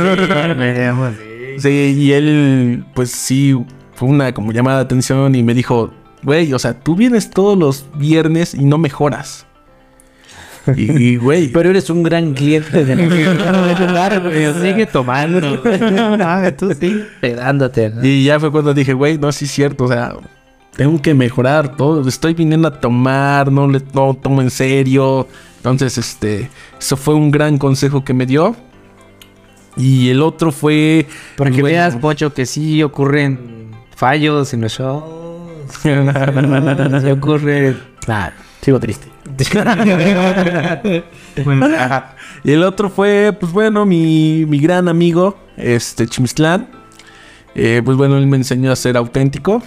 Sí, y él, pues sí, fue una como llamada de atención y me dijo, güey, o sea, tú vienes todos los viernes y no mejoras. Y, y, güey, Pero eres un gran cliente del lugar, güey. Sigue tomando. No, tú sí. Pedándote. ¿no? y ya fue cuando dije, güey, no, sí es cierto, o sea, tengo que mejorar todo. Estoy viniendo a tomar, no le no tomo en serio. Entonces, este, eso fue un gran consejo que me dio. Y el otro fue... Para que bueno, veas, Pocho, que sí ocurren fallos en los shows. Sí ocurren. Claro, sigo triste. Bueno, ajá. Y el otro fue, pues bueno, mi, mi gran amigo, este Chimslán. Eh, pues bueno, él me enseñó a ser auténtico.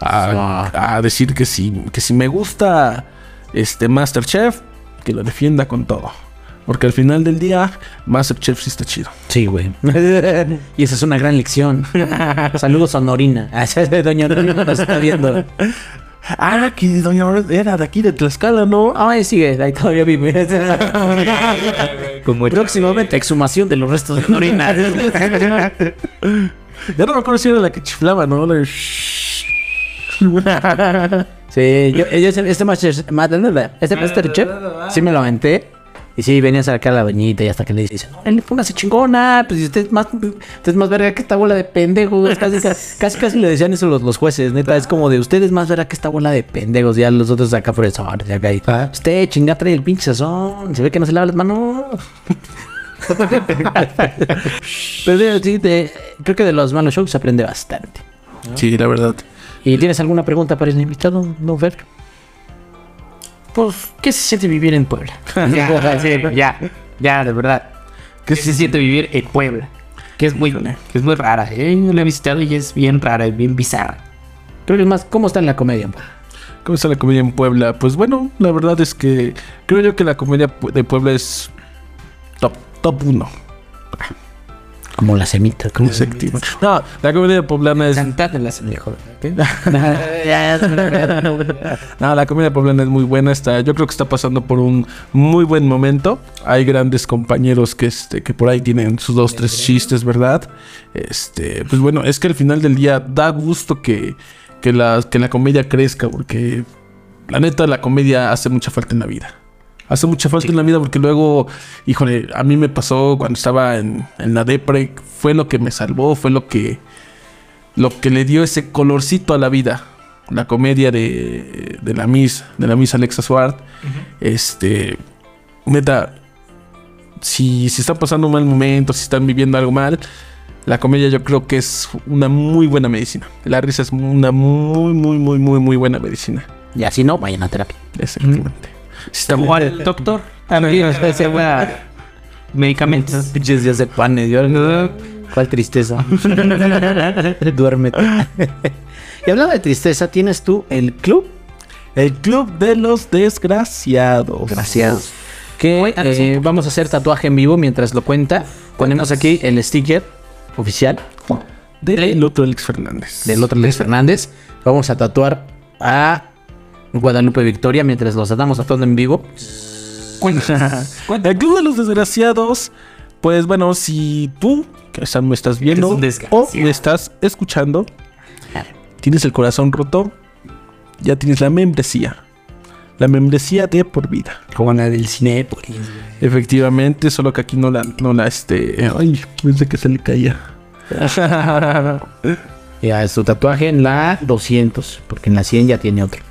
A, a decir que si, que si me gusta este Masterchef, que lo defienda con todo. Porque al final del día, Masterchef sí está chido. Sí, güey. y esa es una gran lección. Saludos a Norina. Ah, Doña Norina nos está viendo. Ah, que Doña Aurora era de aquí de Tlaxcala, ¿no? Ay, sigue, ahí todavía vive. Como Próximamente, exhumación de los restos de Norina. Ya no me acuerdo si era la que chiflaba, ¿no? La de- Sí, yo, yo ese, este Master, este Masterchef, sí me lo aventé. Y sí, venía a sacar la bañita y hasta que le dice, no, él póngase chingona, pues usted es más, usted es más verga que esta bola de pendejos. Casi, casi, le decían eso los, los jueces, neta, es como de usted es más verga que esta bola de pendejos. Ya los otros acá fresones, acá ahí. Usted chinga trae el pinche sazón, se ve que no se lava las manos. Pero sí, de- creo que de los malos shows se aprende bastante. Sí, la verdad. ¿Y tienes alguna pregunta para el invitado, no ver? Pues, ¿qué se siente vivir en Puebla? Ya, sí, ya, ya, de verdad. ¿Qué se siente vivir en Puebla? Que es muy, que es muy rara. ¿eh? Yo la he visitado y es bien rara, es bien bizarra. Creo que es más, ¿cómo está en la comedia? ¿Cómo está la comedia en Puebla? Pues bueno, la verdad es que creo yo que la comedia de Puebla es top, top uno. Como la semita. Como Efectivo. No, la comedia poblana es. Cantar las mejor. No, la comedia poblana es muy buena. Está, yo creo que está pasando por un muy buen momento. Hay grandes compañeros que, este, que por ahí tienen sus dos, tres chistes, ¿verdad? Este, pues bueno, es que al final del día da gusto que, que, la, que la comedia crezca, porque la neta, la comedia hace mucha falta en la vida. Hace mucha falta en la vida porque luego, híjole, a mí me pasó cuando estaba en, en la depre, fue lo que me salvó, fue lo que, lo que le dio ese colorcito a la vida. La comedia de, de la Miss, de la Miss Alexa Swart. Este, neta, si, si están pasando un mal momento, si están viviendo algo mal, la comedia yo creo que es una muy buena medicina. La risa es una muy, muy, muy, muy, muy buena medicina. Y así no, vayan a terapia. Exactamente. Está O al doctor. A mí va medicamentos. Pinches días de panes. Yo... ¿Cuál tristeza? Duérmete. y hablando de tristeza, ¿tienes tú el club? El Club de los Desgraciados. Gracias. Que eh, vamos a hacer tatuaje en vivo mientras lo cuenta. Ponemos aquí el sticker oficial Del otro Alex Fernández. del otro Luis Fernández. Vamos a tatuar a Guadalupe Victoria mientras los tratamos a todo en vivo. El Club de los Desgraciados. Pues bueno, si tú que estás- me estás viendo desgraciado. o me estás escuchando, tienes el corazón roto, ya tienes la membresía. La membresía de por vida. Como la del cine. Efectivamente, solo que aquí no la, no la, este. Ay, pensé que se le caía. Ya es su tatuaje en la 200, porque en la 100 ya tiene otro.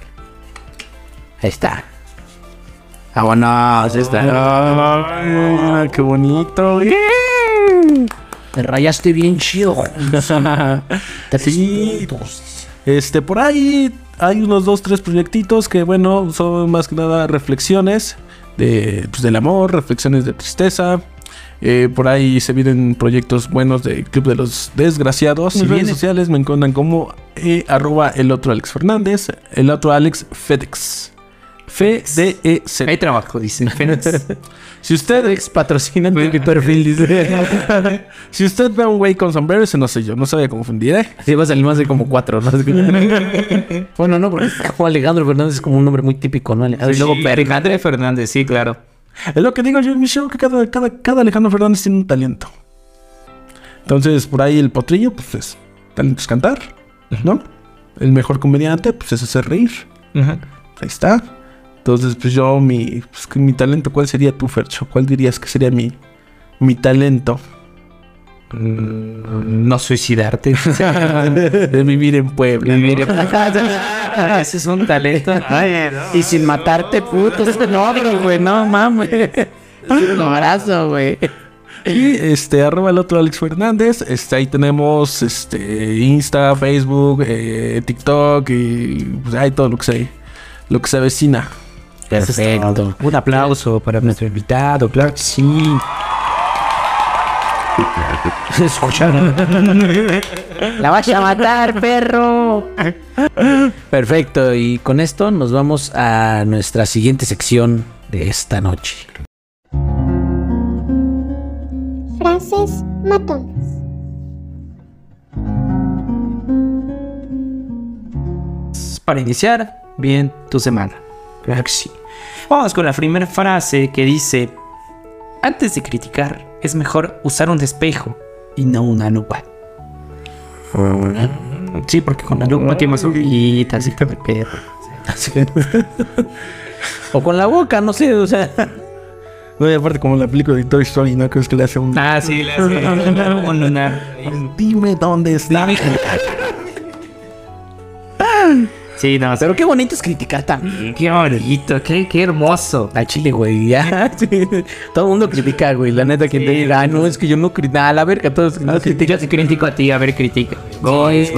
Ahí está. Vámonos, está. Ah, qué bonito. Me rayaste bien chido. Sí. Este, por ahí hay unos dos, tres proyectitos que, bueno, son más que nada reflexiones de, pues, del amor, reflexiones de tristeza. Eh, por ahí se vienen proyectos buenos de Club de los Desgraciados. En redes sociales me encuentran como eh, arroba el otro Alex Fernández, el otro Alex FedEx. F-D-E-Z. Hay trabajo, dicen. Fénix. Si usted, Ex patrocina mi perfil, dice. si usted ve a un güey con sombrero, ese no soy yo, no se vaya a confundir, ¿eh? Sí, va a salir más de como cuatro, ¿no? bueno, no, porque Alejandro Fernández es como un nombre muy típico, ¿no? Alejandro, y luego. Alejandro Fernández, sí, claro. Es lo que digo yo en mi show, que cada, cada, cada Alejandro Fernández tiene un talento. Entonces, por ahí el potrillo, pues es talento es cantar, ¿no? El mejor comediante, pues es hacer reír. Ahí está. Entonces, pues yo, mi, pues, mi talento, ¿cuál sería tu, Fercho? ¿Cuál dirías que sería mi, mi talento? No suicidarte. de vivir en Puebla. Ese es un talento. Y sin matarte, puto. Ogro, güey. No mames. Es un abrazo, güey. Y este, arroba el otro Alex Fernández. Este, ahí tenemos este, Insta, Facebook, eh, TikTok y pues, hay todo lo que se, lo que se avecina. Perfecto. Un aplauso para nuestro invitado, claro que sí. La vas a matar, perro. Perfecto. Y con esto nos vamos a nuestra siguiente sección de esta noche. Frases matonas. Para iniciar bien tu semana. Claro que sí. Vamos con la primera frase que dice: Antes de criticar, es mejor usar un espejo y no una lupa. Sí, porque con la lupa tiene más hojitas y todo el perro. O con la boca, no sé, o sea. No, y aparte como la película de Toy Story, ¿no? Crees que le hace un... Ah, sí, le hace un lunar. Dime dónde está. Sí, no, Pero qué bonito es criticar también. qué bonito, qué, qué hermoso. A Chile, güey, ya. Sí. Todo el mundo critica, güey. La neta, quien te diga, ah, no, es que yo no critico. a la verga, todos no Yo critican. sí critico a ti, a ver, critica. Güey,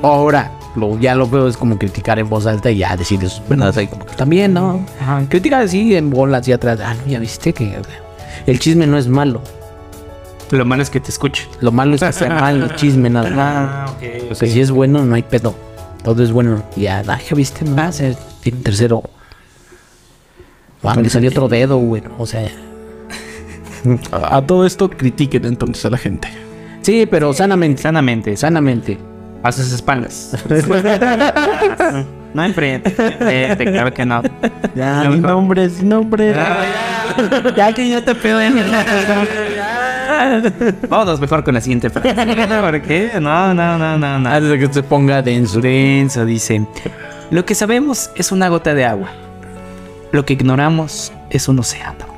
ahora, lo, ya lo veo es como criticar en voz alta y ya decir sus verdades ahí como que también, ¿no? Ajá. Criticar así en bolas y atrás. Ah, no, ya viste que el chisme no es malo. Lo malo es que te escucho. Lo malo es que sea mal el chisme, nada más. ok, O sea, si es bueno, no hay pedo. Todo es bueno. Y ya, ah, ya viste más, eh, tiene un tercero. Ah, le salió otro dedo, güey. O sea, A, a todo esto critiquen entonces a la gente. sí, pero sanamente, Sanamente, sanamente. a sus espaldas. no enfrente, enfrente, claro que no. Ya, sin nombre, sin nombre. Ya que yo te pedo Vámonos mejor con la siguiente frase. ¿Por qué? No, no, no, no, no. Antes de que se ponga denso. Denso, dice. Lo que sabemos es una gota de agua. Lo que ignoramos es un océano.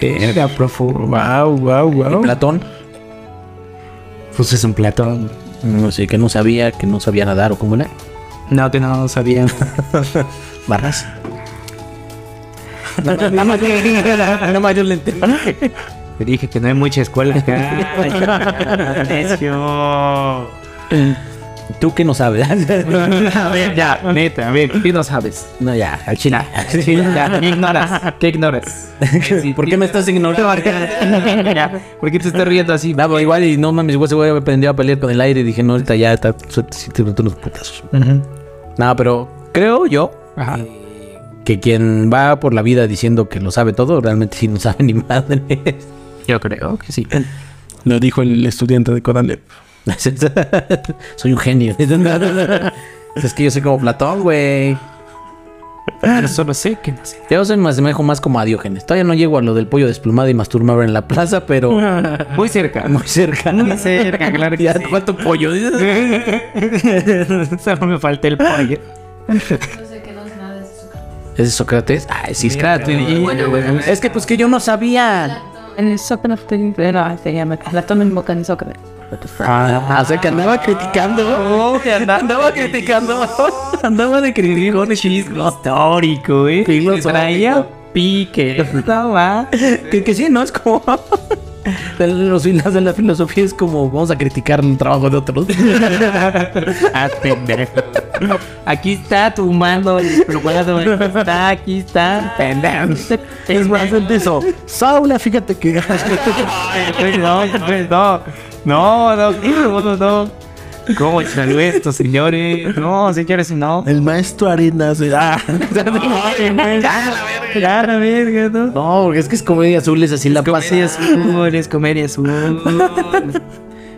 Verga, profundo. Wow, wow, wow. Platón. Pues es un platón. No sé, que no sabía, que no sabía nadar o cómo era. No, que no sabía. Barras. Nada más, nada yo le entendí. Te dije que no hay mucha escuela acá. ¿Tú qué no sabes? A ver, ya, neta, a ver, ¿qué no sabes? no, ya, al chile. Ya, ¿qué ignoras? ¿Qué ignoras? ¿Por qué me estás ignorando? ¿Por qué te estás riendo así? Pero igual y no mames, güey, ese güey aprendió a pelear con el aire y dije, no, ahorita ya está, si te unos putazos. No, pero creo yo Ajá. Que quien va por la vida diciendo que lo sabe todo, realmente sí no sabe ni madre. Yo creo que sí. Lo dijo el estudiante de Codalep. Soy un genio. es que yo soy como Platón, güey. Pero solo sé que no sé. Yo soy más, me dejo más como a Diógenes. Todavía no llego a lo del pollo desplumado y masturbado en la plaza, pero Muy cerca. muy cerca. Muy cerca, claro que Ya, sí. ¿Cuánto pollo? Solo me falta el pollo. ¿Es Sócrates? Ay, sí, Sócrates. Es que pues que yo no sabía. En el Sócrates, no, se llama Platón en boca en Sócrates. Ah, o sea que andaba criticando. andaba criticando. andaba de criticón Histórico, eh. Filosófico. Traía pique. No va. Que, que sí, ¿no? Es como. la filosofía es como vamos a criticar el trabajo de otros. Ah, pendejo. Aquí está tu mando desplumado. Está, aquí está. Pendejo. es más de eso. Saula, fíjate que. No, no, no, no, no, no, no. ¿Cómo salió esto, señores? No, señores, no. El maestro Arenas. Ah, Ya, la verga, ¿no? No, porque es que es comedia azul, es así la Comedia pasa. azul, es comedia azul.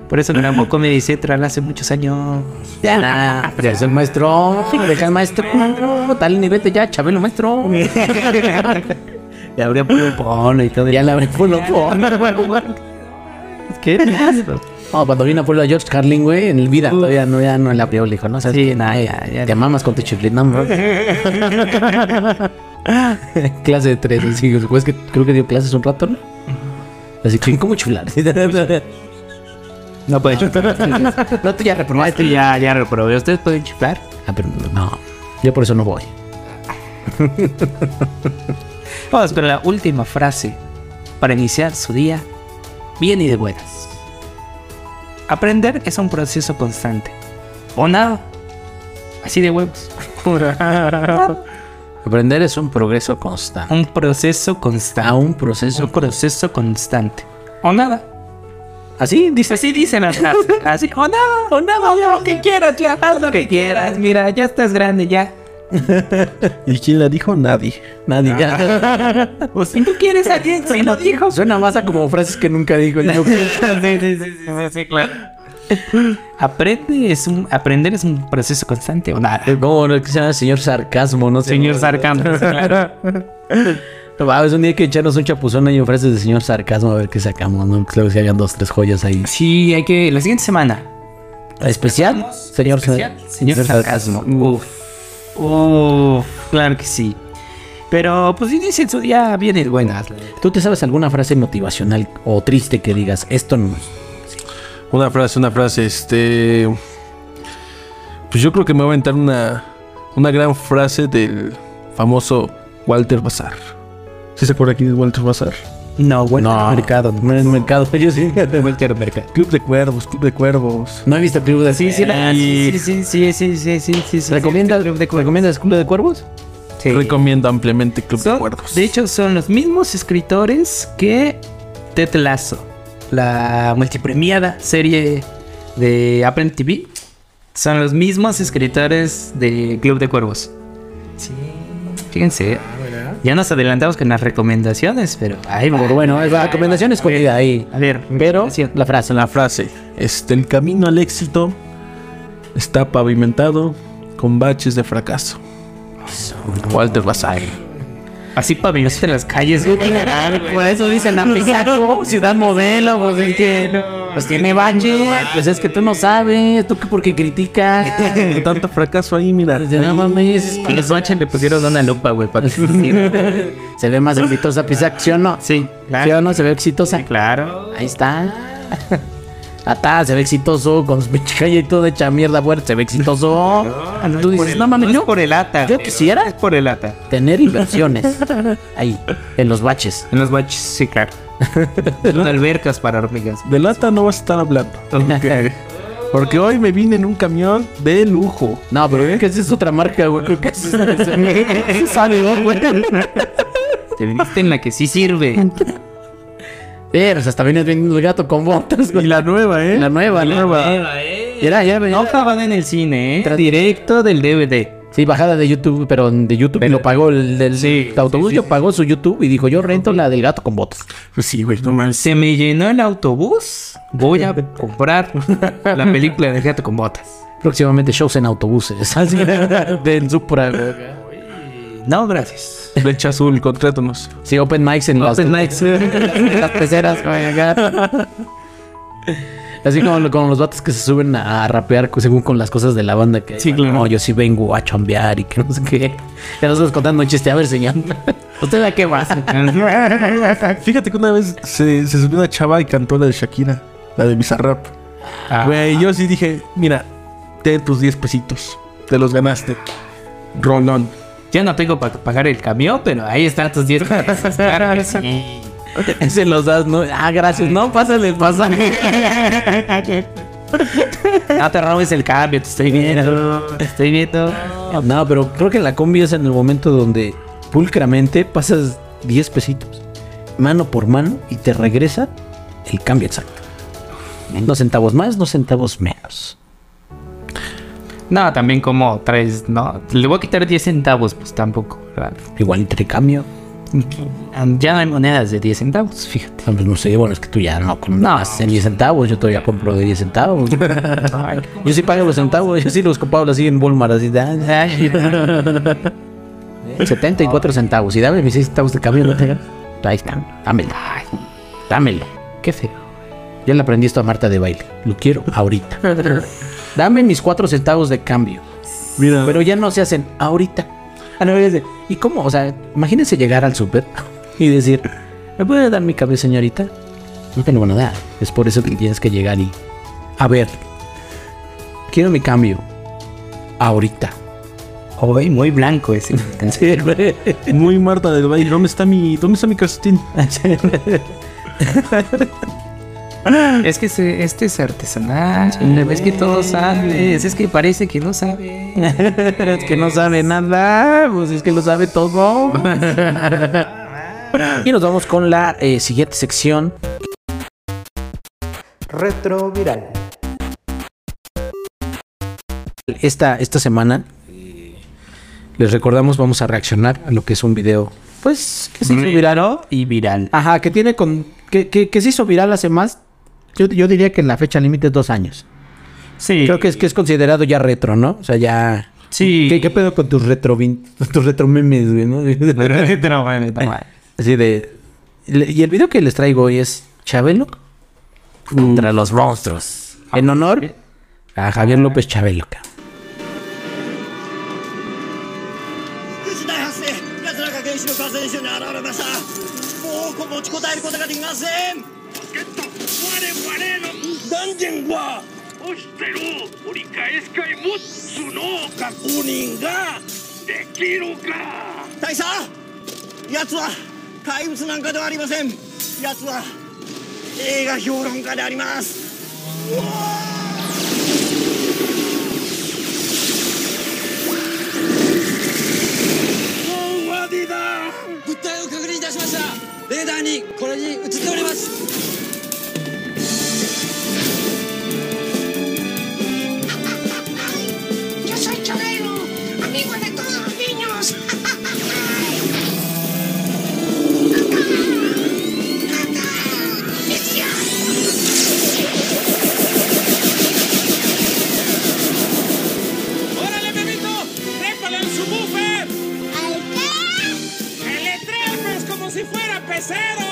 Por eso grabó Comedy Central hace muchos años. Ya, ya es el maestro. Deja el maestro. Dale ni vete ya, Chabelo, maestro. Le habría pulpón y todo. Ya le habría pulpón. ¿Qué? No, cuando vino a Puebla George Carlin, güey, en el vida todavía no, ya no le abrió, le dijo, no, ¿sabes Sí, nada, ya, ya. Te mamas con tu chiflín, no. Clase de tres, así, güey, es que creo que dio clases un rato, ¿no? Así que, ¿cómo chular? No puede chupar. no, tú ya reprobaste. Maestro, ya, ya reprobé. ¿Ustedes pueden chupar? Ah, pero no, yo por eso no voy. Vamos con la última frase para iniciar su día bien y de buenas. Aprender es un proceso constante. O nada. Así de huevos. Aprender es un progreso constante. Un proceso constante. A un proceso. Un proceso constante. O nada. Así dice. Así dicen las. Así. O nada. O nada. Lo que quieras, ya. Haz lo que quieras. Mira, ya estás grande ya. ¿Y quién la dijo? Nadie. Nadie. ya. O si tú quieres a quien se lo dijo. Suena más a como frases que nunca dijo. Yo- sí, sí, sí, sí, sí, sí, claro. Aprende es un, aprender es un proceso constante o nada. ¿Cómo no? que se llama señor sarcasmo? No sé. Señor Sarcasmo. claro. No, mames, un día que echarnos un chapuzón ahí en frases de señor sarcasmo a ver qué sacamos, ¿no? Que luego se hagan dos, tres joyas ahí. Sí, hay que. La siguiente semana. ¿Especial? Señor, Especial, Señor Sarcasmo. Uf. Uf. Claro que sí. Pero pues inicia su día de buenas. ¿Tú te sabes alguna frase motivacional o triste que digas, esto no? Una frase, una frase, este. Pues yo creo que me voy a aventar una, una gran frase del famoso Walter Bazar. ¿Sí se acuerda quién es Walter Bazar? No, bueno. No. Mercado. En el mercado, yo sí. Walter Mercado. Club de Cuervos, Club de Cuervos. No he visto Club de Sí, sí, la- sí, sí, sí, sí, sí, sí, sí, sí. ¿Recomiendas, ¿Recomiendas Club de Cuervos? Sí. Recomiendo ampliamente Club de Cuervos. de hecho, son los mismos escritores que Ted Lasso, la multipremiada serie de Apple TV. Son los mismos escritores de Club de Cuervos. Sí. Fíjense. Ya nos adelantamos con las recomendaciones, pero ahí va. Pero bueno, la recomendación escogida ahí. A ver, Pero la frase. la frase. Este, el camino al éxito está pavimentado con baches de fracaso. Walter Bazar. así pavimentos en las calles. güey. Por eso dicen Apizaco, ciudad modelo, pues es que pues tiene bache. Pues es que tú no sabes, tú que porque criticas. Tanto fracaso ahí, mira. Pues, no mames, A los baches le pusieron una lupa, güey, para que se ve más exitosa Pisac, ¿sí o no? Sí, ¿Sí o no? Se ve exitosa. claro. Ahí está. Atá, se ve exitoso, con su pinche calle y todo hecha mierda fuerte, se ve exitoso. Tú dices, no mames, no yo es por el ata. yo quisiera Es por el ata. tener inversiones ahí, en los baches. En los baches, sí, claro. Son albercas para hormigas. De lata no vas a estar hablando. Porque hoy me vine en un camión de lujo. No, pero es que esa es otra marca, güey. Creo que es sale, güey. Te viniste en la que sí sirve. Pero hasta vienes vendiendo el gato con botas, Y güey. la nueva, ¿eh? La nueva, la nueva. Ya, ya, ya. No estaban en el cine, ¿eh? Directo del DVD. Sí, bajada de YouTube, pero de YouTube lo pagó el del Sí, el autobús, sí, sí, yo sí. pagó su YouTube y dijo, yo rento la del gato con botas. Pues sí, güey, no mames. Se me llenó el autobús. Voy a comprar la película del gato con botas. Próximamente shows en autobuses. Así, del Supra. No, gracias. Flecha azul, contrátanos. Sí, open mics en las, Open mics. las peceras, güey, acá. Así como, como los vatos que se suben a, rapear según con las cosas de la banda que Sí, claro. no, yo sí vengo a chambear y que no sé qué. Ya nosotros contando un chiste, a ver, señor. ¿Usted a qué va? Fíjate que una vez se, se subió una chava y cantó la de Shakira, la de Bizarrap. Ah. Güey, yo sí dije, mira, ten tus 10 pesitos. Te los ganaste. Rolón. Ya no tengo para pagar el camión, pero ahí están tus 10 pesos. Claro que sí. Se los das, ¿no? Ah, gracias. No, pásale el pasaje. No te robes el cambio, te estoy viendo. Te estoy viendo. No, pero creo que la combi es en el momento donde pulcramente pasas 10 pesitos, mano por mano, y te regresa el cambio exacto. Dos centavos más, dos centavos menos. No, también como traes, no. Le voy a quitar 10 centavos, pues tampoco, ¿verdad? Igual entre cambio. Ya no hay monedas de 10 centavos, fíjate. Ah, pues no sé, bueno, es que tú ya no compras en 10 centavos, yo todavía compro de 10 centavos. yo sí pago los centavos, yo sí los compro así en Walmart, así ay, ay. 74 centavos, y dame mis 6 centavos de cambio, no te Ahí están, dámelo. Dámelo. Qué feo. Ya le aprendí esto a Marta de baile. Lo quiero ahorita. Dame mis 4 centavos de cambio. Mira, Pero ya no se hacen ahorita. Ah, ¿Y cómo? O sea, imagínense llegar al súper y decir, ¿me puede dar mi cambio, señorita? No te lo van a dar. Es por eso que tienes que llegar y... A ver, quiero mi cambio. Ahorita. Hoy muy blanco ese. Muy Marta del baile. ¿Dónde está mi, dónde está mi calcetín? Es que este es artesanal. Es que todo sabes. Es que parece que no sabe. es que no sabe nada. Pues es que lo sabe todo. y nos vamos con la eh, siguiente sección. Retroviral. Esta, esta semana eh, les recordamos, vamos a reaccionar a lo que es un video. Pues que se hizo viral. Viral y viral. Ajá, que tiene con. Que, que, que se hizo viral hace más. Yo, yo diría que la fecha límite es dos años. Sí. Creo que es que es considerado ya retro, ¿no? O sea, ya. Sí. ¿Qué, qué pedo con tus retro tus retro memes, güey, no? Así de. Y el video que les traigo hoy es Chabelo contra los monstruos. En honor a Javier López Chabelo. ダンジンは押してろ折り返すかもつの確認ができるか。大佐やは怪物なんかではありません。やは映画評論家であります。うわー舞台を確認いたしました。レーダーにこれに映っております。Si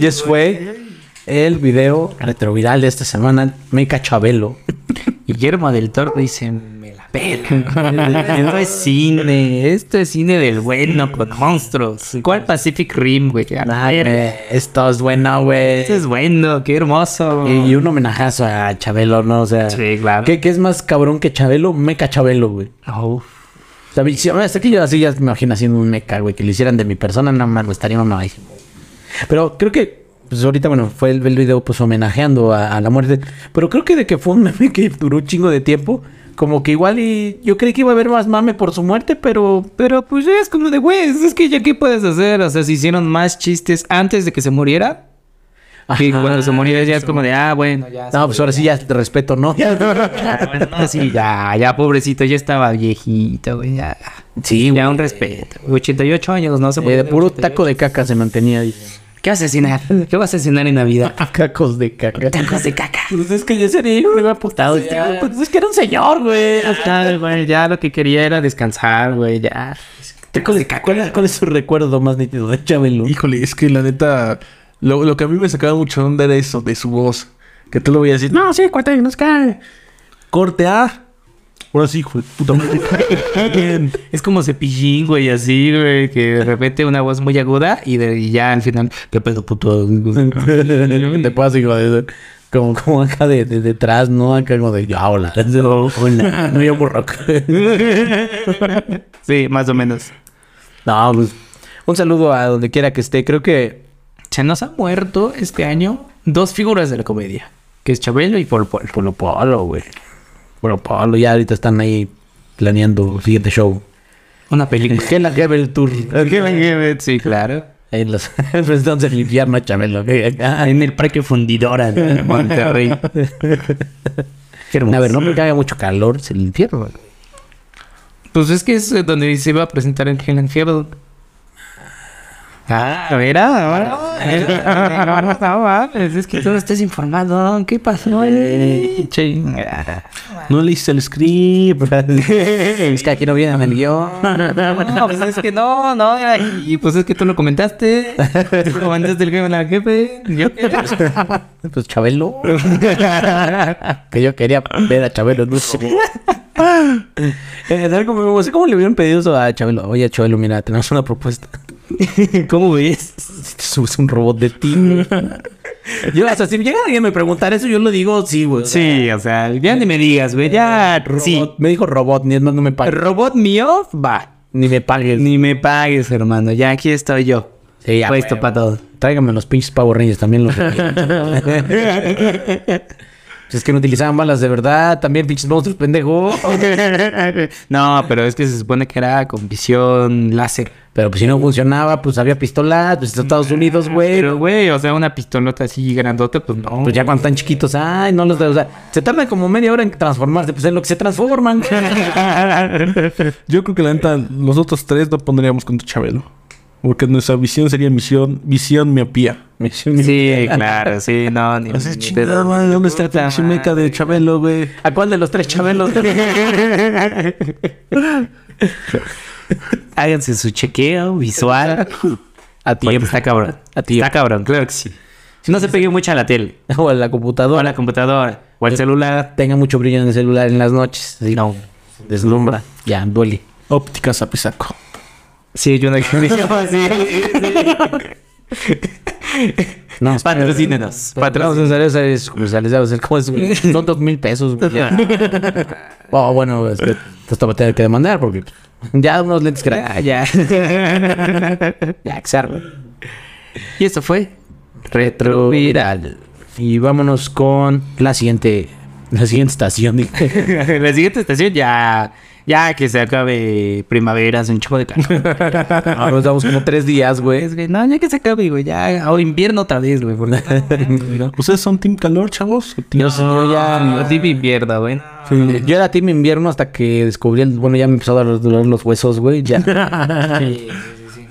Y ese fue el video retroviral de esta semana, Meca Chabelo. Guillermo del Toro dice, me la pela. Esto es cine, esto es cine del bueno con monstruos. ¿Cuál Pacific Rim, güey? Eh, Esto es bueno, güey. Esto es bueno, qué hermoso. Y, y un homenajazo a Chabelo, ¿no? O sea, Sí, claro. ¿qué, qué es más cabrón que Chabelo? Meca Chabelo, güey. Uf. O sea, si- hasta aquí yo así ya me imagino haciendo un meca, güey, que le hicieran de mi persona, nada más, estaría mamadísimo. Pero creo que, pues ahorita, bueno, fue el, el video, pues homenajeando a, a la muerte. Pero creo que de que fue un meme que duró un chingo de tiempo, como que igual y yo creí que iba a haber más mame por su muerte, pero Pero pues es como de, güey, es que ya qué puedes hacer. O sea, se hicieron más chistes antes de que se muriera. Y cuando se muriera ya es como de, ah, bueno, ya. No, pues ahora sí ya te respeto, ¿no? Bueno, no, sí, ya, ya, pobrecito, ya estaba viejito, güey, ya. Sí, Ya un respeto. 88 años, no se Eh, puede. de puro taco de caca se mantenía, dice. ¿Qué vas a cenar? ¿Qué vas a cenar en Navidad? Cacos de caca. Tacos de caca. Pues es que yo sería, me había apostado. Pues es que era un señor, güey. Ya, güey, ya lo que quería era descansar, güey, ya. Tacos de caca. ¿Cuál, cuál es su recuerdo más nítido de Chabelo? Híjole, es que la neta, lo, lo que a mí me sacaba mucho de onda era eso, de su voz. Que tú lo voy a decir, no, sí, cuate, nos cae. Corte A. Ahora sí, hijo de puta madre. Bien. Es como cepillín, güey, así, güey, que de repente una voz muy aguda y, de, y ya al final, ¿qué pedo, puto? Te pasa, hijo de... Como, como acá de, de detrás, ¿no? Acá como de... Ya, hola. hola. No, yo rock. sí, más o menos. no, pues... Un saludo a donde quiera que esté. Creo que... Se nos ha muerto este año dos figuras de la comedia, que es Chabelo y Polo Polo. Polo Polo, güey. Polo Polo. Ya ahorita están ahí planeando el siguiente show. Una película. Hela Gebel Tour. Sí, claro. Ahí en los... Entonces el infierno, Chabelo. Ah, En el Parque Fundidora de Monterrey. Qué. A ver, no me haga mucho calor, es el infierno. Pues es que es eh, donde se iba a presentar en Hell and Heaven. Ah, a ver, ahora. No mames, es que tú no estás informado. ¿Qué pasó? eh? Chinga. No le hice el script. Es que aquí no viene el guion. No, pues es que no, no. Y pues es que tú lo comentaste. Tú comentaste el jefe la jefe. Yo qué. Pues Chabelo. que yo quería ver a Chabelo. Sé. Eh, ¿sabes cómo, no sé cómo le hubieran pedido eso a Chabelo? Oye, Chabelo, mira, tenemos una propuesta. ¿Cómo ves? Si te subes un robot de ti. yo, o sea, si llega alguien a me preguntar eso, yo lo digo, sí, güey. Sí, o sea, ya ni me digas, güey. Ya, sí. Me dijo robot, ni es más, no me pagues. Robot mío, va. Ni me pagues. Ni me pagues, hermano. Ya aquí estoy yo. Sí, ya, Puesto para todo. Tráigame los pinches Power Rangers también los. Si es que no utilizaban balas de verdad, también pinches monstruos, pendejo. no, pero es que se supone que era con visión láser. Pero pues si no funcionaba, pues había pistolas, pues Estados Unidos, güey. Pero, güey, o sea, una pistolota así grandota, pues no. Pues ya cuando están chiquitos, ay, no los o sea, se tardan como media hora en transformarse, pues en lo que se transforman. Yo creo que la neta, los otros tres no pondríamos contra Chabelo. Porque nuestra visión sería misión, visión miopía. Sí, claro, sí, no, ni, O sea, ni chingada madre, ¿dónde está la pinche meca de Chabelo, güey? ¿A cuál de los tres chabelos? Háganse su chequeo visual. A tiempo. está cabrón. A tiempo. Está cabrón, claro que sí. Si no se pegue mucho a la tele, O a la o a computadora. la computadora, o al celular. Tenga mucho brillo en el celular en las noches. Así, No. Deslumbra. Ya, duele. Óptica Zapisaco. Sí, yo no No, Patrocínenos. Vamos a hacer esas comerciales, ¿sabes? Es como son dos mil pesos. Oh, bueno, es que esto va a tener que demandar porque ya unos lentes que Ah, ya. ya que y eso fue Retro Viral. Y vámonos con la siguiente, la siguiente estación. la siguiente estación ya. Ya que se acabe primavera, hace un chico de calor. Ahora nos damos como tres días, güey. Es no, ya que se acabe, güey. Ya, o invierno otra vez, güey. porque- ¿Ustedes son Team Calor, chavos? ¿O team- Yo, soy- yo ya... Sí, invierno, güey. Yo era team invierno hasta que descubrí el... Bueno, ya me empezó a doler los huesos, güey. Ya.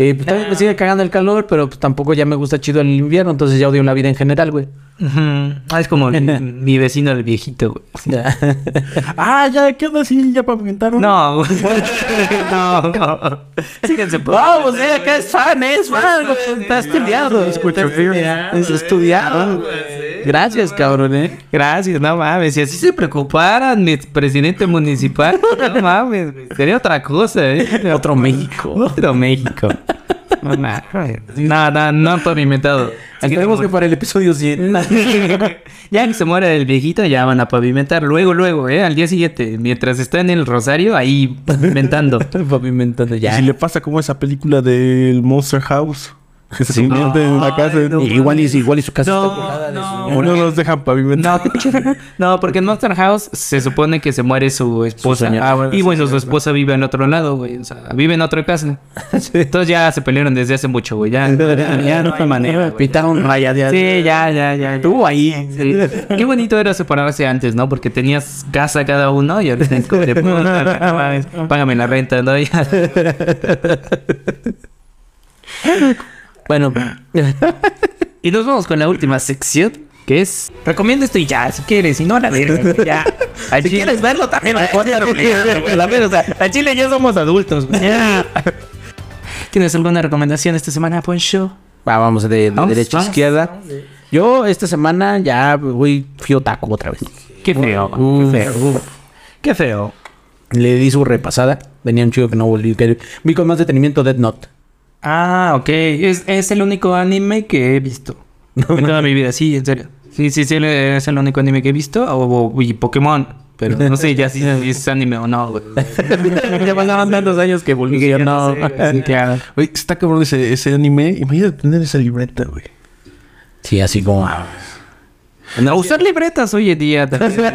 Y pues, también me sigue cagando el calor, pero pues, tampoco ya me gusta chido el invierno, entonces ya odio la vida en general, güey. Ujú. Ah, es como mi, mi vecino el viejito, güey. Ah, ya, ¿qué onda? Sí, ya pavimentaron. No, güey. no, no. Síguense por Vamos, eh, acá es fan, es fan. Está estudiado. Es estudiado. Gracias, cabrón, eh. Gracias, no mames. Si así se preocuparan, mi presidente municipal, no mames, güey. Sería otra cosa, ¿eh? Otro México. Otro México. No, mames. no, no, no pavimentado. Esperemos que para el episodio 100. Ya que se muere el viejito, ya van a pavimentar. Luego, luego, ¿eh? Al día siguiente, mientras está en el Rosario, ahí pavimentando. Pavimentando Y ya. si le pasa como esa película del Monster House. Se convierte en una casa. no. Igual y, igual y su casa No, está de no. su- no los dejan pavimentar. No, no, porque en Monster House se supone que se muere su esposa. Ah, bueno, y bueno, su esposa vive en otro lado, güey. O sea, vive en otra casa. Entonces ya se pelearon desde hace mucho, güey. Ya, ya no hay manera. güey. Pintaron raya de Sí, ya, ya, ya. Estuvo ahí. Sí. Qué bonito era separarse antes, ¿no? Porque tenías casa cada uno y ahorita págame la renta, ¿no? Ya. Bueno, Y nos vamos con la última sección, que es... Recomiendo esto y ya, si quieres, si no, la verga, ya. si quieres verlo también, la verga, o sea, a Chile ya somos adultos. Ya. ¿Tienes alguna recomendación esta semana, Poncho? va, vamos de, de Vamos, derecha a izquierda. Yo esta semana ya voy fui otaku otra vez. Qué feo, Uf. qué feo. Qué feo. Le di su repasada. Venía un chico que no volví. que vi con más detenimiento Dead Note. Ah, ok. Es, es el único anime que he visto. en toda mi vida, sí, en serio. Sí, sí, sí, es el único anime que he visto. O, o- y Pokémon. Pero no sé ya si es anime o no, güey. ya pasaban tantos años que volví que yo no. Sí, claro. Güey, está cabrón ese, ese anime. Imagínate tener esa libreta, güey. Sí, así como. No, usar libretas hoy en día también.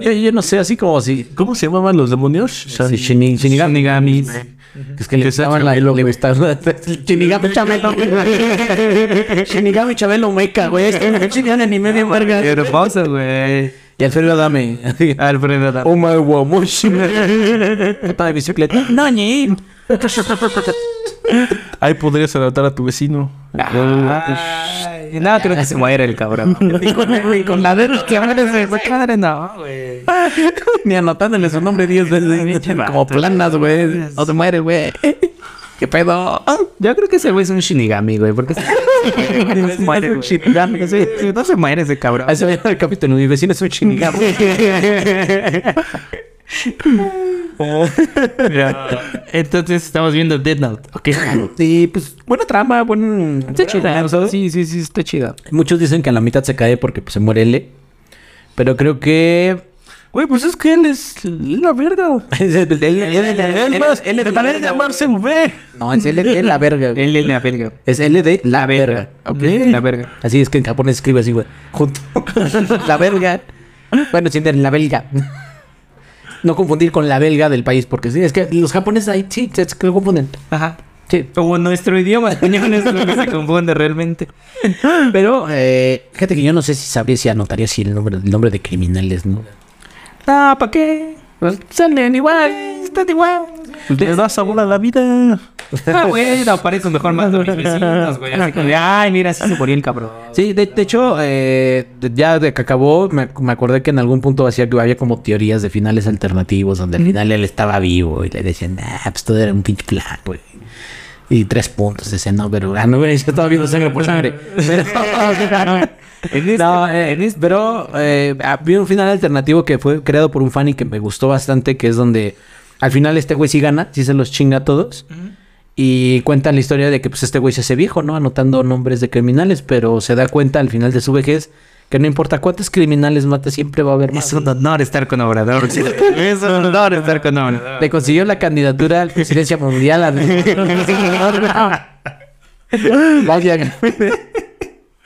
Yo, yo no sé, así como si. ¿Cómo se llamaban los demonios? Sí, Shini- Shinigami. Shinigamis. Es que le gustaban la. Le gustaba. Shinigami Chabelo. Shinigami Chabelo Meca, güey. Es Shinigami anime bien verga. Qué hermoso, güey. Y Alfredo Dame. Alfredo Dame. Oh my wamushi. Está de bicicleta. No, ni. Ahí podrías adaptar a tu vecino. Ay, no, creo que se muere el cabrón. Y con la dedo que ahora se Madre, no, güey. Ni anotándole su nombre 10 veces. Como planas, güey. No se muere, güey. ¿Qué pedo? Yo creo que ese güey es un Shinigami, güey. Porque no se muere, güey. Shinigami, sí. No se muere ese cabrón. Ahí se ve el capítulo. Mi vecino es un Shinigami. Entonces estamos viendo Dead Note. Ok. Sí, pues buena trama, buen. Está chida. Sí, sí, sí, está chida. Muchos dicen que a la mitad se cae porque pues, se muere L. Pero creo que. Güey, pues es que él es la verga. Es el- el- el- el- el- Es más, L de debería la verga. llamarse V. No, es L de la verga. Él es la verga. Es L de la verga. Ok. La verga. Así es que en japonés escribe así, güey. Junto. la verga. Bueno, sienten la belga. No confundir con la belga del país, porque sí, es que los japoneses ahí sí se confunden. Ajá. Sí. Como nuestro idioma español es lo que se confunde realmente. Pero, eh, fíjate que yo no sé si sabría si anotaría si el nombre, el nombre de criminales, ¿no? Ah, ¿para qué? Pues salen igual, están igual. Les da sabor a la vida. Ah, güey, no, para eso mejor más de mis vecinos, güey. Así como de, ay, mira, así se murió el cabrón. Sí, de, de hecho, eh, ya de que acabó, me, me acordé que en algún punto hacía que había como teorías de finales alternativos, donde al final él estaba vivo y le decían, ah, pues todo era un pinche plan, güey. Y tres puntos, decían, no, pero, ah, no, yo estaba viendo sangre por sangre. Pero, no, eh, pero eh, había un final alternativo que fue creado por un fan y que me gustó bastante, que es donde al final este güey sí gana, sí se los chinga a todos. Y cuentan la historia de que pues este güey se hace viejo, ¿no? Anotando nombres de criminales, pero se da cuenta al final de su vejez que no importa cuántos criminales mate, siempre va a haber más. Es un honor estar con Obrador. es un honor estar con Obrador. Le consiguió la candidatura a la presidencia mundial. Vaya.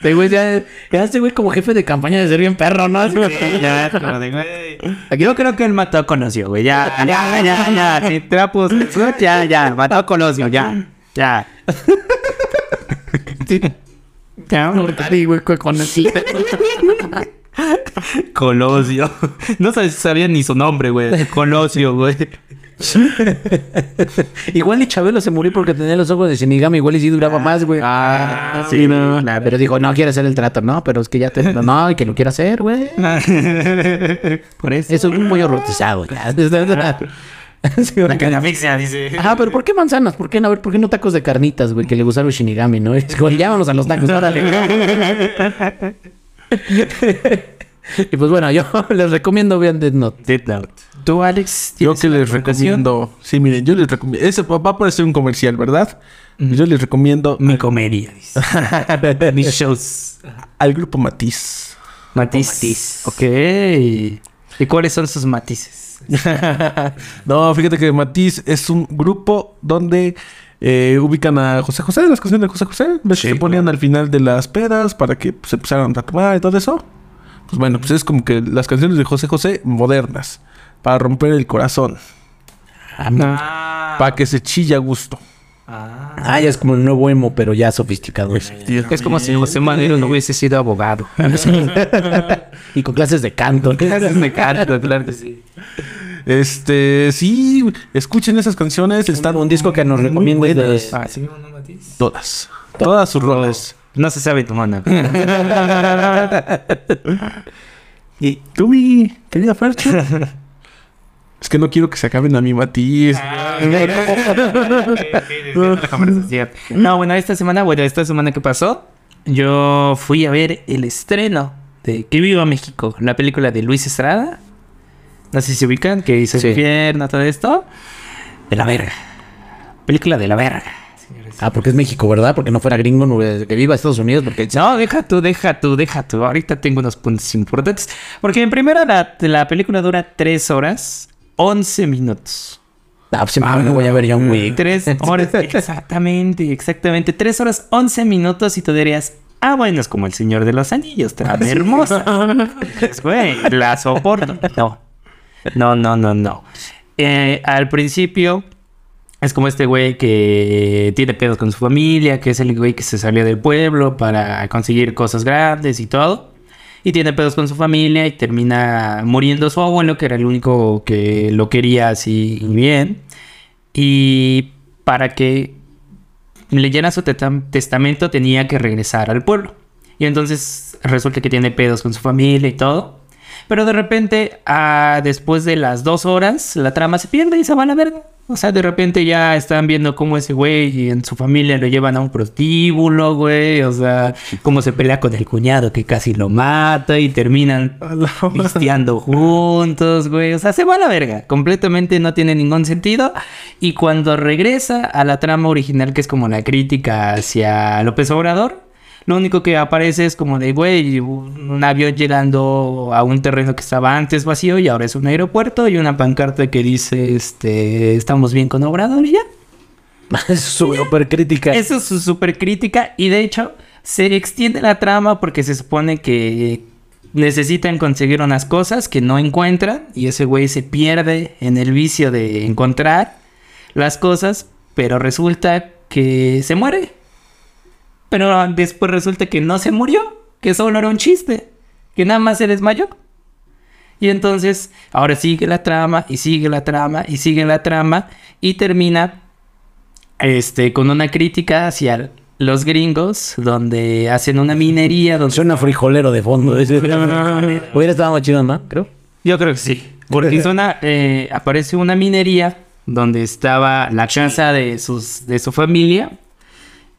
Este güey ya, ya este güey como jefe de campaña de ser bien perro, ¿no? Ya, como de, güey. Aquí yo creo que él mató a Colosio, güey. Ya, ya, ya, ya. Sin trapos. Ya, ya. Mató a Colosio, ya. Ya. Ya, sí, güey, con. Colosio. No sab- sabía ni su nombre, güey. Colosio, güey. igual y Chabelo se murió porque tenía los ojos de Shinigami, igual y sí duraba más, güey. Ah, sí, no. Nah, pero dijo, no quiere hacer el trato, no, pero es que ya te. No, y que lo quiera hacer, güey. Por eso. Eso es un pollo rotizado, ya. Sí, dice. Ajá, pero ¿por qué manzanas? ¿Por qué no? A ver, ¿por qué no tacos de carnitas, güey? Que le gustaron Shinigami, ¿no? Es como, vámonos a los tacos, órale. y pues bueno, yo les recomiendo vean Dead Note. Death Note. ¿Tú, Alex? Yo tienes que les recomiendo. Sí, miren, yo les recomiendo. Ese va va a parecer un comercial, ¿verdad? Yo les recomiendo Mi comedia. Mis shows. al grupo Matiz. Matiz. Ok. ¿Y cuáles son sus matices? no, fíjate que Matiz es un grupo donde eh, ubican a José José, las canciones de José José. ¿Ves que se ponían al final de las pedas para que pues, se empezaran a tomar y todo eso? Pues bueno, pues es como que las canciones de José José modernas. Para romper el corazón. Ah. Para que se chille a gusto. Ah, ya es como el nuevo emo, pero ya sofisticado. Es como si José Madero no hubiese sido abogado. y con clases de canto. Me encanta, claro que sí. Este, sí, escuchen esas canciones. Están un disco que nos de- buenas. Ah, ¿sí? Todas. Todas sus roles. No se sabe tu mano. Y tú, mi querida Fercho. Es que no quiero que se acaben a mi matiz. No, bueno, esta semana, bueno, esta semana que pasó, yo fui a ver el estreno de Que Viva México, la película de Luis Estrada. No sé si se ubican, que hizo Sí. infierno, todo esto. De la verga. Película de la verga. Ah, porque es México, ¿verdad? Porque no fuera gringo, no, eh, que viva Estados Unidos, porque No, deja tú, deja tú, deja tú. Ahorita tengo unos puntos importantes. Porque en primera la, la película dura 3 horas, 11 minutos. Ah, pues, siempre me voy a ver John Wick. 3 horas, exactamente, exactamente. 3 horas, 11 minutos y tú dirías, ah, bueno, es como el Señor de los Anillos, tan hermosa. Pues, Güey, la soporto. No, no, no, no, no. Eh, al principio es como este güey que tiene pedos con su familia, que es el güey que se salió del pueblo para conseguir cosas grandes y todo. Y tiene pedos con su familia y termina muriendo su abuelo, que era el único que lo quería así bien. Y para que leyera su testamento tenía que regresar al pueblo. Y entonces resulta que tiene pedos con su familia y todo. Pero de repente, ah, después de las dos horas, la trama se pierde y se va a la verga. O sea, de repente ya están viendo cómo ese güey y en su familia lo llevan a un prostíbulo, güey. O sea, cómo se pelea con el cuñado que casi lo mata y terminan pisteando juntos, güey. O sea, se va a la verga. Completamente no tiene ningún sentido. Y cuando regresa a la trama original, que es como la crítica hacia López Obrador, lo único que aparece es como de, güey, un avión llegando a un terreno que estaba antes vacío y ahora es un aeropuerto y una pancarta que dice, este, estamos bien con Obrador y ya. es súper crítica. Eso es su super crítica y de hecho se extiende la trama porque se supone que necesitan conseguir unas cosas que no encuentran y ese güey se pierde en el vicio de encontrar las cosas, pero resulta que se muere. Pero después resulta que no se murió, que solo era un chiste, que nada más se desmayó. Y entonces ahora sigue la trama y sigue la trama y sigue la trama y termina este, con una crítica hacia los gringos, donde hacen una minería. Donde... Suena frijolero de fondo. Hubiera estado más chido, ¿no? Creo. Yo creo que sí. Porque zona, eh, aparece una minería donde estaba la casa de, sus, de su familia.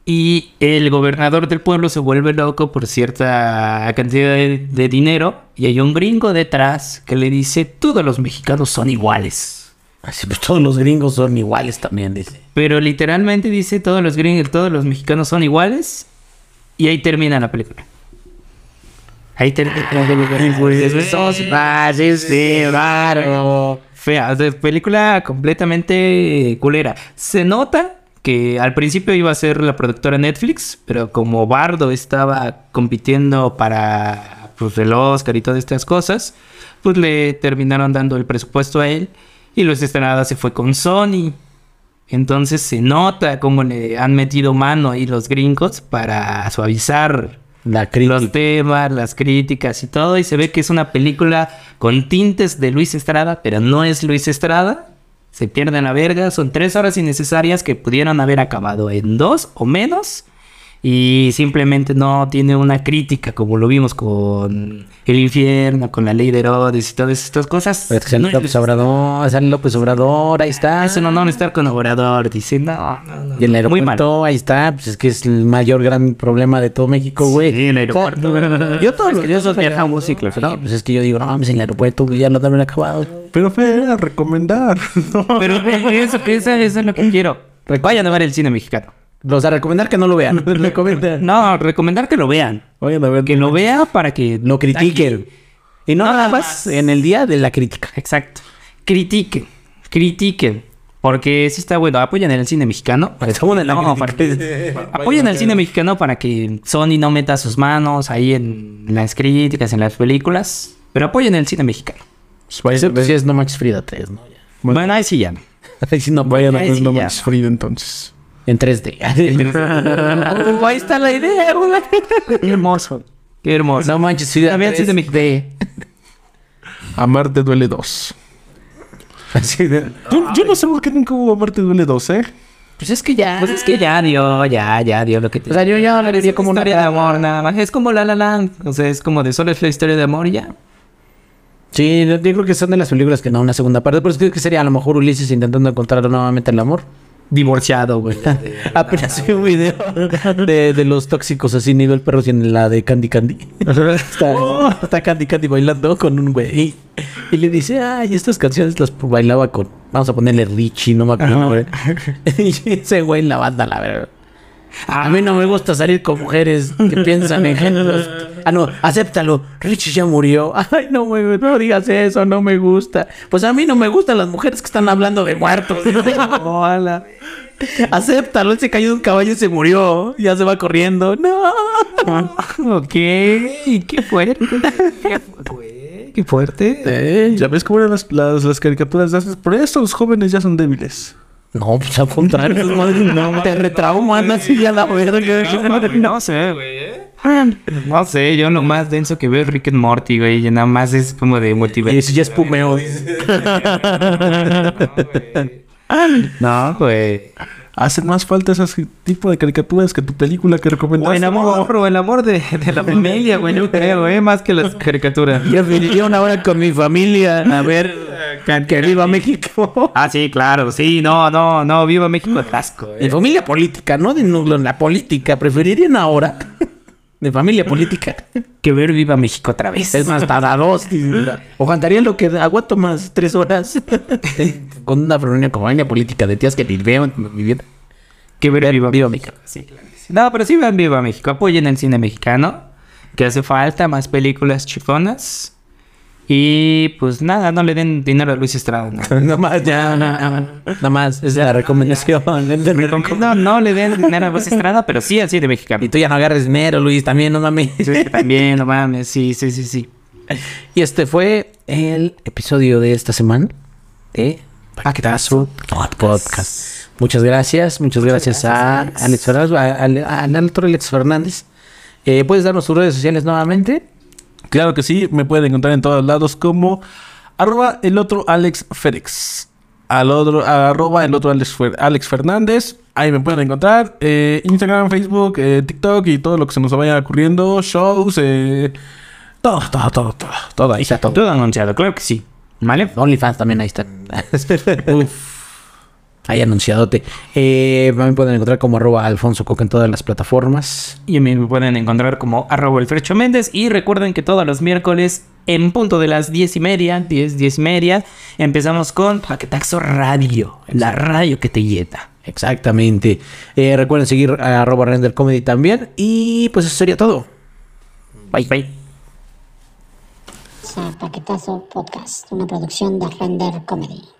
Y el gobernador del pueblo se vuelve loco por cierta cantidad de, de dinero. Y hay un gringo detrás que le dice: Todos los mexicanos son iguales. Así pues todos los gringos son iguales también, dice. Pero literalmente dice todos los gringos, todos los mexicanos son iguales. Y ahí termina la película. Ahí termina la película. Fea, película completamente culera. Se nota que al principio iba a ser la productora Netflix, pero como Bardo estaba compitiendo para pues, el Oscar y todas estas cosas, pues le terminaron dando el presupuesto a él y Luis Estrada se fue con Sony. Entonces se nota cómo le han metido mano ahí los gringos para suavizar La crítica. los temas, las críticas y todo. Y se ve que es una película con tintes de Luis Estrada, pero no es Luis Estrada. Se pierden la verga. Son tres horas innecesarias que pudieron haber acabado en dos o menos. Y simplemente no tiene una crítica como lo vimos con el infierno, con la ley de Herodes y todas estas cosas. Pero sale No, López Obrador, sale López Obrador, ahí está. es un honor estar con Obrador. Dice, no, no, no. Y en el Muy mal. aeropuerto, ahí está, pues es que es el mayor gran problema de todo México, güey. Sí, en el aeropuerto. Yo todos los días viajamos, claro. No, pues es que yo digo, no mames, en el aeropuerto güey, ya no te han acabado. Pero fue a recomendar. Pero eso, eso, eso es lo que quiero. Vayan a ver el cine mexicano. Los a recomendar que no lo vean. Recomendar. No, recomendar que lo vean. Vayan a ver. Que lo vea para que Lo critiquen. Y no nada más en el día de la crítica. Exacto. Critiquen. Critiquen. Porque sí está bueno. Apoyen el cine mexicano. Estamos en la No, para- Apoyen el cine mexicano para que Sony no meta sus manos ahí en las críticas, en las películas. Pero apoyen el cine mexicano. Pues, pues es No Manches Frida 3, ¿no? Ya. Bueno, ahí sí ya. Ahí sí no Vayan a ver No. Manches Frida entonces. En 3D. Oh, ahí está la idea, güey. Qué hermoso. Qué hermoso. No Manches Frida También 3D. cine mexicano. Amarte duele 2. Así de- Yo, yo no sé por qué nunca hubo Amarte duele 2, ¿eh? Pues es que ya. Pues es que ya dio, ya, ya dio lo que te... O sea, yo ya hablaría como una historia de amor, nada más. Es como La La Land. O sea, es como de solo es la historia de amor y ya. Sí, yo creo que son de las películas que no una segunda parte. Pero es que, que sería a lo mejor Ulises intentando encontrar nuevamente el amor. Divorciado, güey. Apenas vi un video de, de los tóxicos así, nivel perros y en la de Candy Candy. Está, está Candy Candy bailando con un güey. Y le dice, ay, estas canciones las bailaba con, vamos a ponerle Richie, no me acuerdo. güey". Y ese güey en la banda, la verdad. A mí no me gusta salir con mujeres que piensan en géneros. Ah, no, acéptalo. Richie ya murió. Ay, no, güey, no digas eso, no me gusta. Pues a mí no me gustan las mujeres que están hablando de muertos. Hola. Acéptalo, él se cayó de un caballo y se murió. Ya se va corriendo. No. ok. Qué fuerte. Qué fuerte. Qué fuerte. Ya ves cómo eran las, las, las caricaturas de hace. Por eso los jóvenes ya son débiles. No, pues al contrario. no, te retrauman así a la verga. No sé, güey. ¿eh? No sé, yo lo más denso que veo es Rick and Morty, güey. Y nada más es como de Y multiverso. eso ya es pumeo. No, güey. Hacen más falta ese tipo de caricaturas que tu película que O recomendaste. el amor, o el amor de, de la familia, güey. Yo creo, eh. Más que las caricaturas. Yo viviría una hora con mi familia a ver que viva México. Ah, sí, claro. Sí, no, no, no. Viva México, asco, De eh. familia política, no de nulo en la política. Preferiría una hora de familia política. Que ver Viva México otra vez. Es más, para dos. O lo que aguanto más tres horas. Con una reunión con familia política de tías que ni veo en mi vida. Que ver Viva, Viva México. Sí, claro que sí. No, pero sí vean Viva México. Apoyen el cine mexicano. Que hace falta más películas chifonas. Y pues nada, no le den dinero a Luis Estrada. No, Nada más, ya, nada más. Es la recomendación. no, no le den dinero a Luis Estrada, pero sí al cine mexicano. Y tú ya no agarres dinero, Luis, también, no mames. Sí, también, no mames. Sí, sí, sí, sí. Y este fue el episodio de esta semana de Paquetazo Podcast. Muchas gracias, muchas gracias, a Alex Fernández, a- Alex Fernández. Eh, ¿Puedes darnos tus redes sociales nuevamente? Claro que sí, me pueden encontrar en todos lados como arroba el otro Alex Félix. Al otro, arroba el otro Alex, Alex Fernández. Ahí me pueden encontrar. eh, Instagram, Facebook, eh, TikTok y todo lo que se nos vaya ocurriendo. Shows, eh, todo, todo, todo, todo, todo ahí. Está todo. Todo anunciado, claro que sí. ¿Vale? OnlyFans también ahí está. Ahí anunciadote. Eh, me pueden encontrar como arroba Alfonso Coca en todas las plataformas. Y a mí me pueden encontrar como arroba el Frecho Méndez. Y recuerden que todos los miércoles, en punto de las diez y media, 10, 10 y media, empezamos con Paquetaxo Radio. La radio que te llena. Exactamente. Eh, recuerden seguir a arroba Render Comedy también. Y pues eso sería todo. Bye, bye. Paquetazo Podcast, una producción de Render Comedy.